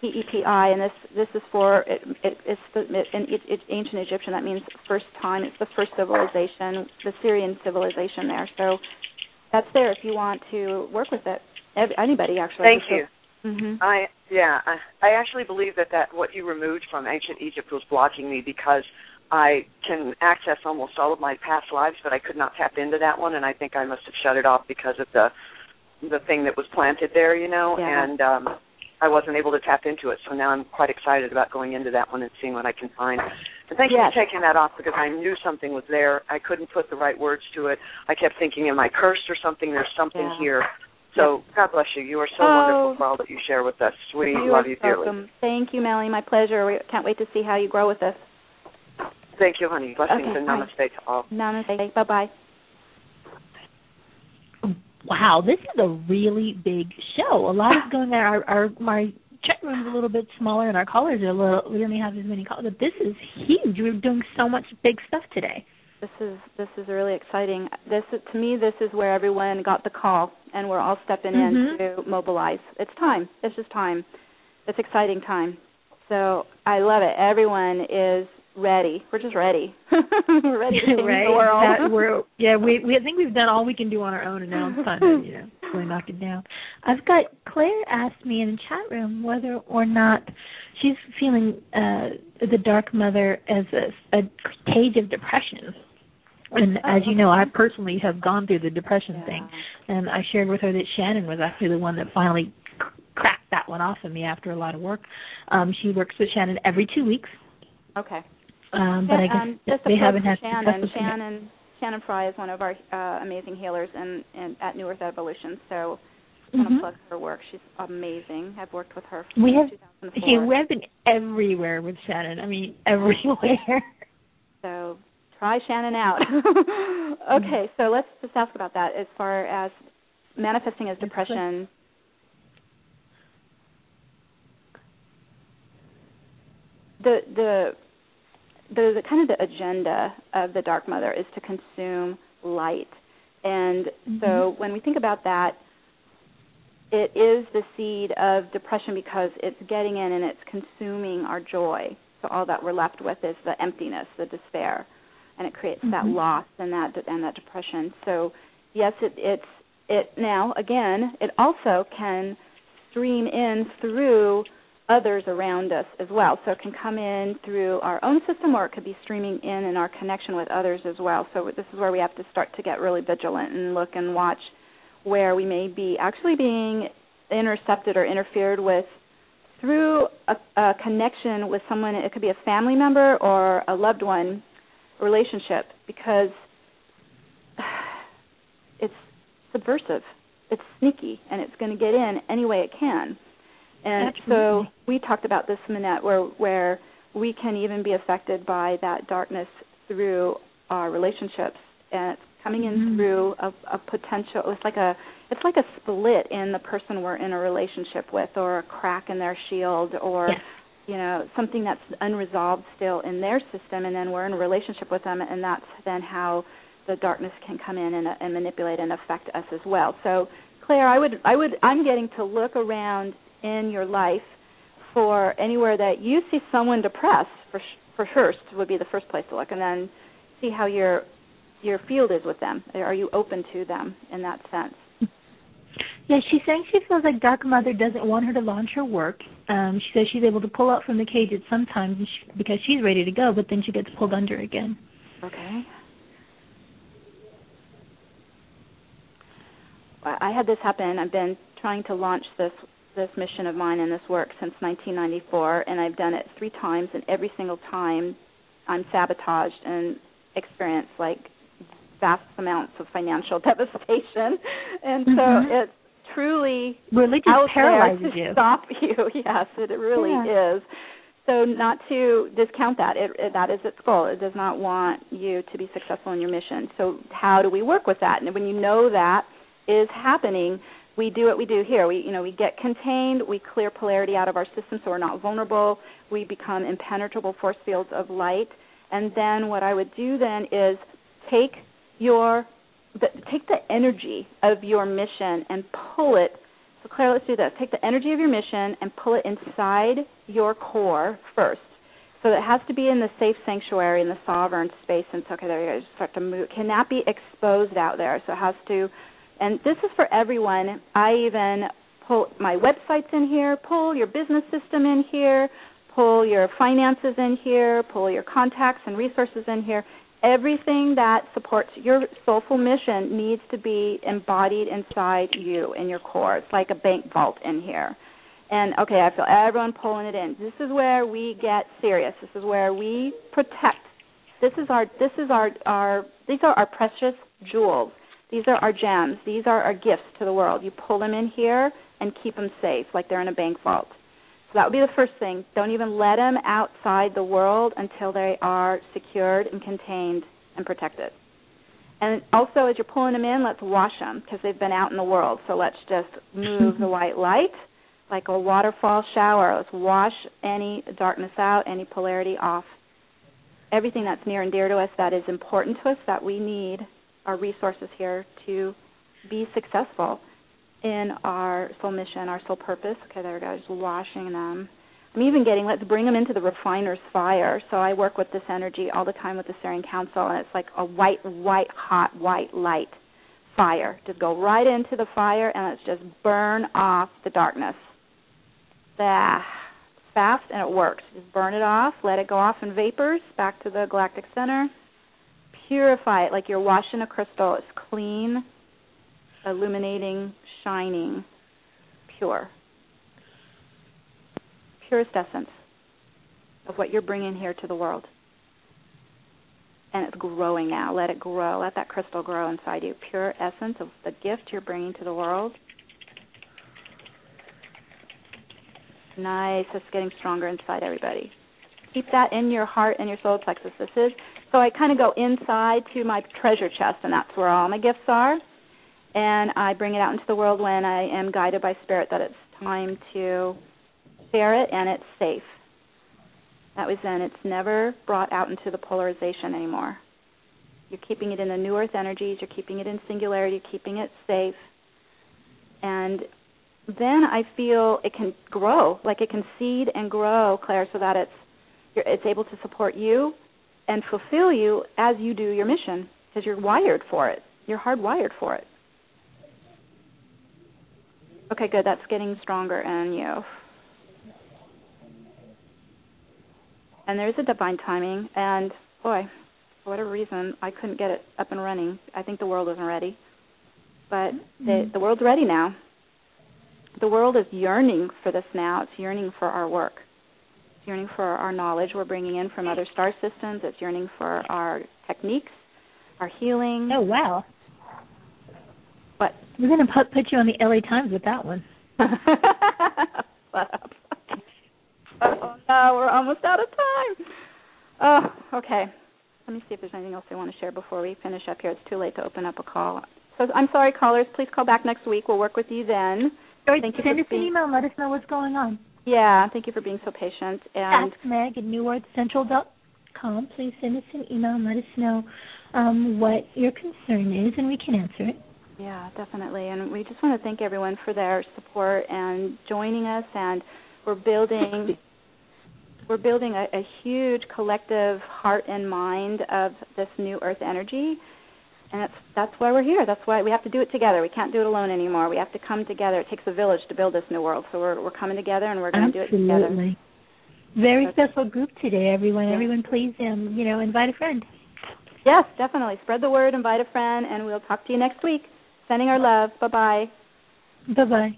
[SPEAKER 3] T-E-P-I, and this this is for it, it, it's the in it, ancient Egyptian. That means first time. It's the first civilization, the Sirian civilization there. So that's there if you want to work with it. Anybody actually.
[SPEAKER 6] Thank you.
[SPEAKER 3] Mm-hmm.
[SPEAKER 6] I yeah, I, I actually believe that that what you removed from ancient Egypt was blocking me because I can access almost all of my past lives, but I could not tap into that one, and I think I must have shut it off because of the the thing that was planted there, you know,
[SPEAKER 3] yeah.
[SPEAKER 6] and um I wasn't able to tap into it. So now I'm quite excited about going into that one and seeing what I can find. And thank you for taking that off because I knew something was there. I couldn't put the right words to it. I kept thinking, am I cursed or something? There's something
[SPEAKER 3] yeah.
[SPEAKER 6] here. So God bless you. You are so
[SPEAKER 3] oh,
[SPEAKER 6] wonderful for all that you share with us. We
[SPEAKER 3] you
[SPEAKER 6] love you dearly.
[SPEAKER 3] Welcome. Thank you, Melanie. My pleasure. We can't wait to see how you grow with us.
[SPEAKER 6] Thank you, honey. Blessings
[SPEAKER 3] okay,
[SPEAKER 6] and namaste
[SPEAKER 3] bye.
[SPEAKER 6] to all.
[SPEAKER 3] Namaste. Bye bye.
[SPEAKER 4] Wow, this is a really big show. A lot is going on. Our, our my chat room's a little bit smaller and our callers are a little we only have as many callers but this is huge. We're doing so much big stuff today.
[SPEAKER 3] This is this is really exciting. This is, to me this is where everyone got the call and we're all stepping
[SPEAKER 4] mm-hmm.
[SPEAKER 3] in to mobilize. It's time. It's just time. It's exciting time. So i love it. Everyone is ready. We're just ready. we're ready to change
[SPEAKER 4] right.
[SPEAKER 3] the world.
[SPEAKER 4] That, we're, yeah, we we I think we've done all we can do on our own, and now it's time to you know really knock it down. I've got Claire asked me in the chat room whether or not she's feeling uh the Dark Mother as a, a stage of depression. And
[SPEAKER 3] oh,
[SPEAKER 4] as you know, I personally have gone through the depression
[SPEAKER 3] yeah.
[SPEAKER 4] thing, and I shared with her that Shannon was actually the one that finally cracked that one off of me after a lot of work. Um, she works with Shannon every two weeks.
[SPEAKER 3] Okay.
[SPEAKER 4] Um, but I guess
[SPEAKER 3] um, just
[SPEAKER 4] they haven't had
[SPEAKER 3] Shannon. Shannon Shannon Fry is one of our uh, amazing healers in, in at New Earth Evolution. So I want to
[SPEAKER 4] mm-hmm.
[SPEAKER 3] plug her work. She's amazing. I've worked with her.
[SPEAKER 4] we have
[SPEAKER 3] 2004.
[SPEAKER 4] yeah, we have been everywhere with Shannon. I mean, everywhere.
[SPEAKER 3] So try Shannon out. okay, so let's just ask about that as far as manifesting as depression. The the the, the kind of the agenda of the dark mother is to consume light and
[SPEAKER 4] mm-hmm.
[SPEAKER 3] so when we think about that it is the seed of depression because it's getting in and it's consuming our joy so all that we're left with is the emptiness the despair and it creates
[SPEAKER 4] mm-hmm.
[SPEAKER 3] that loss and that and that depression so yes it it's it now again it also can stream in through others around us as well. So it can come in through our own system or it could be streaming in in our connection with others as well. So this is where we have to start to get really vigilant and look and watch where we may be actually being intercepted or interfered with through a, a connection with someone. It could be a family member or a loved one relationship because it's subversive. It's sneaky and it's going to get in any way it can. And
[SPEAKER 4] Absolutely.
[SPEAKER 3] so we talked about this, Manette, where where we can even be affected by that darkness through our relationships, and it's coming in
[SPEAKER 4] mm-hmm.
[SPEAKER 3] through a, a potential. It's like a it's like a split in the person we're in a relationship with, or a crack in their shield, or
[SPEAKER 4] yes.
[SPEAKER 3] you know something that's unresolved still in their system, and then we're in a relationship with them, and that's then how the darkness can come in and, and manipulate and affect us as well. So Claire, I would I would I'm getting to look around in your life for anywhere that you see someone depressed for for first would be the first place to look and then see how your your field is with them are you open to them in that sense
[SPEAKER 4] Yeah, she's saying she feels like Dark Mother doesn't want her to launch her work. Um, she says she's able to pull out from the cage cages sometimes because she's ready to go, but then she gets pulled under again.
[SPEAKER 3] Okay. I had this happen. I've been trying to launch this this mission of mine and this work since 1994, and I've done it three times, and every single time I'm sabotaged and experience like vast amounts of financial devastation, and mm-hmm. so it's truly
[SPEAKER 4] just
[SPEAKER 3] out
[SPEAKER 4] paralyzes
[SPEAKER 3] there to
[SPEAKER 4] you.
[SPEAKER 3] Stop you, yes, it really
[SPEAKER 4] yeah.
[SPEAKER 3] is. So not to discount that, it, it, that is its goal. It does not want you to be successful in your mission. So how do we work with that? And when you know that is happening, we do what we do here. We you know we get contained, we clear polarity out of our system so we're not vulnerable. We become impenetrable force fields of light. And then what I would do then is take your the, take the energy of your mission and pull it. So Claire, let's do this. Take the energy of your mission and pull it inside your core first. So it has to be in the safe sanctuary in the sovereign space and so okay there you go, start to move. Cannot be exposed out there. So it has to and this is for everyone. I even pull my websites in here, pull your business system in here, pull your finances in here, pull your contacts and resources in here. Everything that supports your soulful mission needs to be embodied inside you in your core. It's like a bank vault in here. And okay, I feel everyone pulling it in. This is where we get serious. This is where we protect. This is our this is our our these are our precious jewels these are our gems. These are our gifts to the world. You pull them in here and keep them safe, like they're in a bank vault. So that would be the first thing. Don't even let them outside the world until they are secured and contained and protected. And also, as you're pulling them in, let's wash them because they've been out in the world. So let's just move the white light like a waterfall shower. Let's wash any darkness out, any polarity off. Everything that's near and dear to us that is important to us that we need our resources here to be successful in our soul mission, our soul purpose. Okay, there we go. Just washing them. I'm even getting let's bring them into the refiner's fire. So I work with this energy all the time with the Sirian Council, and it's like a white, white, hot, white light fire. Just go right into the fire, and let's just burn off the darkness. Ah, fast, and it works. Just burn it off, let it go off in vapors back to the galactic center purify it like you're washing a crystal. It's clean, illuminating, shining, pure. Purest essence of what you're bringing here to the world. And it's growing now. Let it grow. Let that crystal grow inside you. Pure essence of the gift you're bringing to the world. Nice. It's getting stronger inside everybody. Keep that in your heart and your solar plexus. This is so I kind of go inside to my treasure chest, and that's where all my gifts are. And I bring it out into the world when I am guided by spirit that it's time to share it and it's safe. That was then. It's never brought out into the polarization anymore. You're keeping it in the new earth energies, you're keeping it in singularity, you're keeping it safe. And then I feel it can grow, like it can seed and grow, Claire, so that it's it's able to support you and fulfill you as you do your mission because you're wired for it. You're hardwired for it. Okay, good. That's getting stronger in you. And there's a divine timing, and boy, for whatever reason, I couldn't get it up and running. I think the world wasn't ready, but the mm-hmm. the world's ready now. The world is yearning for this now. It's yearning for our work yearning for our knowledge we're bringing in from other star systems. It's yearning for our techniques, our healing.
[SPEAKER 4] Oh wow!
[SPEAKER 3] What?
[SPEAKER 4] We're going to put put you on the LA Times with that one.
[SPEAKER 3] Oh no, we're almost out of time. Oh, okay. Let me see if there's anything else I want to share before we finish up here. It's too late to open up a call. So I'm sorry, callers. Please call back next week. We'll work with you then.
[SPEAKER 4] Or Thank send us an email and let us know what's going on.
[SPEAKER 3] Yeah, thank you for being so patient. And
[SPEAKER 4] Ask Meg at newearthcentral.com. Please send us an email and let us know um, what your concern is, and we can answer it.
[SPEAKER 3] Yeah, definitely. And we just want to thank everyone for their support and joining us. And we're building we're building a, a huge collective heart and mind of this new Earth energy. And it's that's why we're here. That's why we have to do it together. We can't do it alone anymore. We have to come together. It takes a village to build this new world. So we're we're coming together, and we're going to do it together.
[SPEAKER 4] Very special group today, everyone. Yeah. Everyone, please, um, you know, invite a friend.
[SPEAKER 3] Yes, definitely. Spread the word, invite a friend, and we'll talk to you next week. Sending our love. Bye bye.
[SPEAKER 4] Bye bye.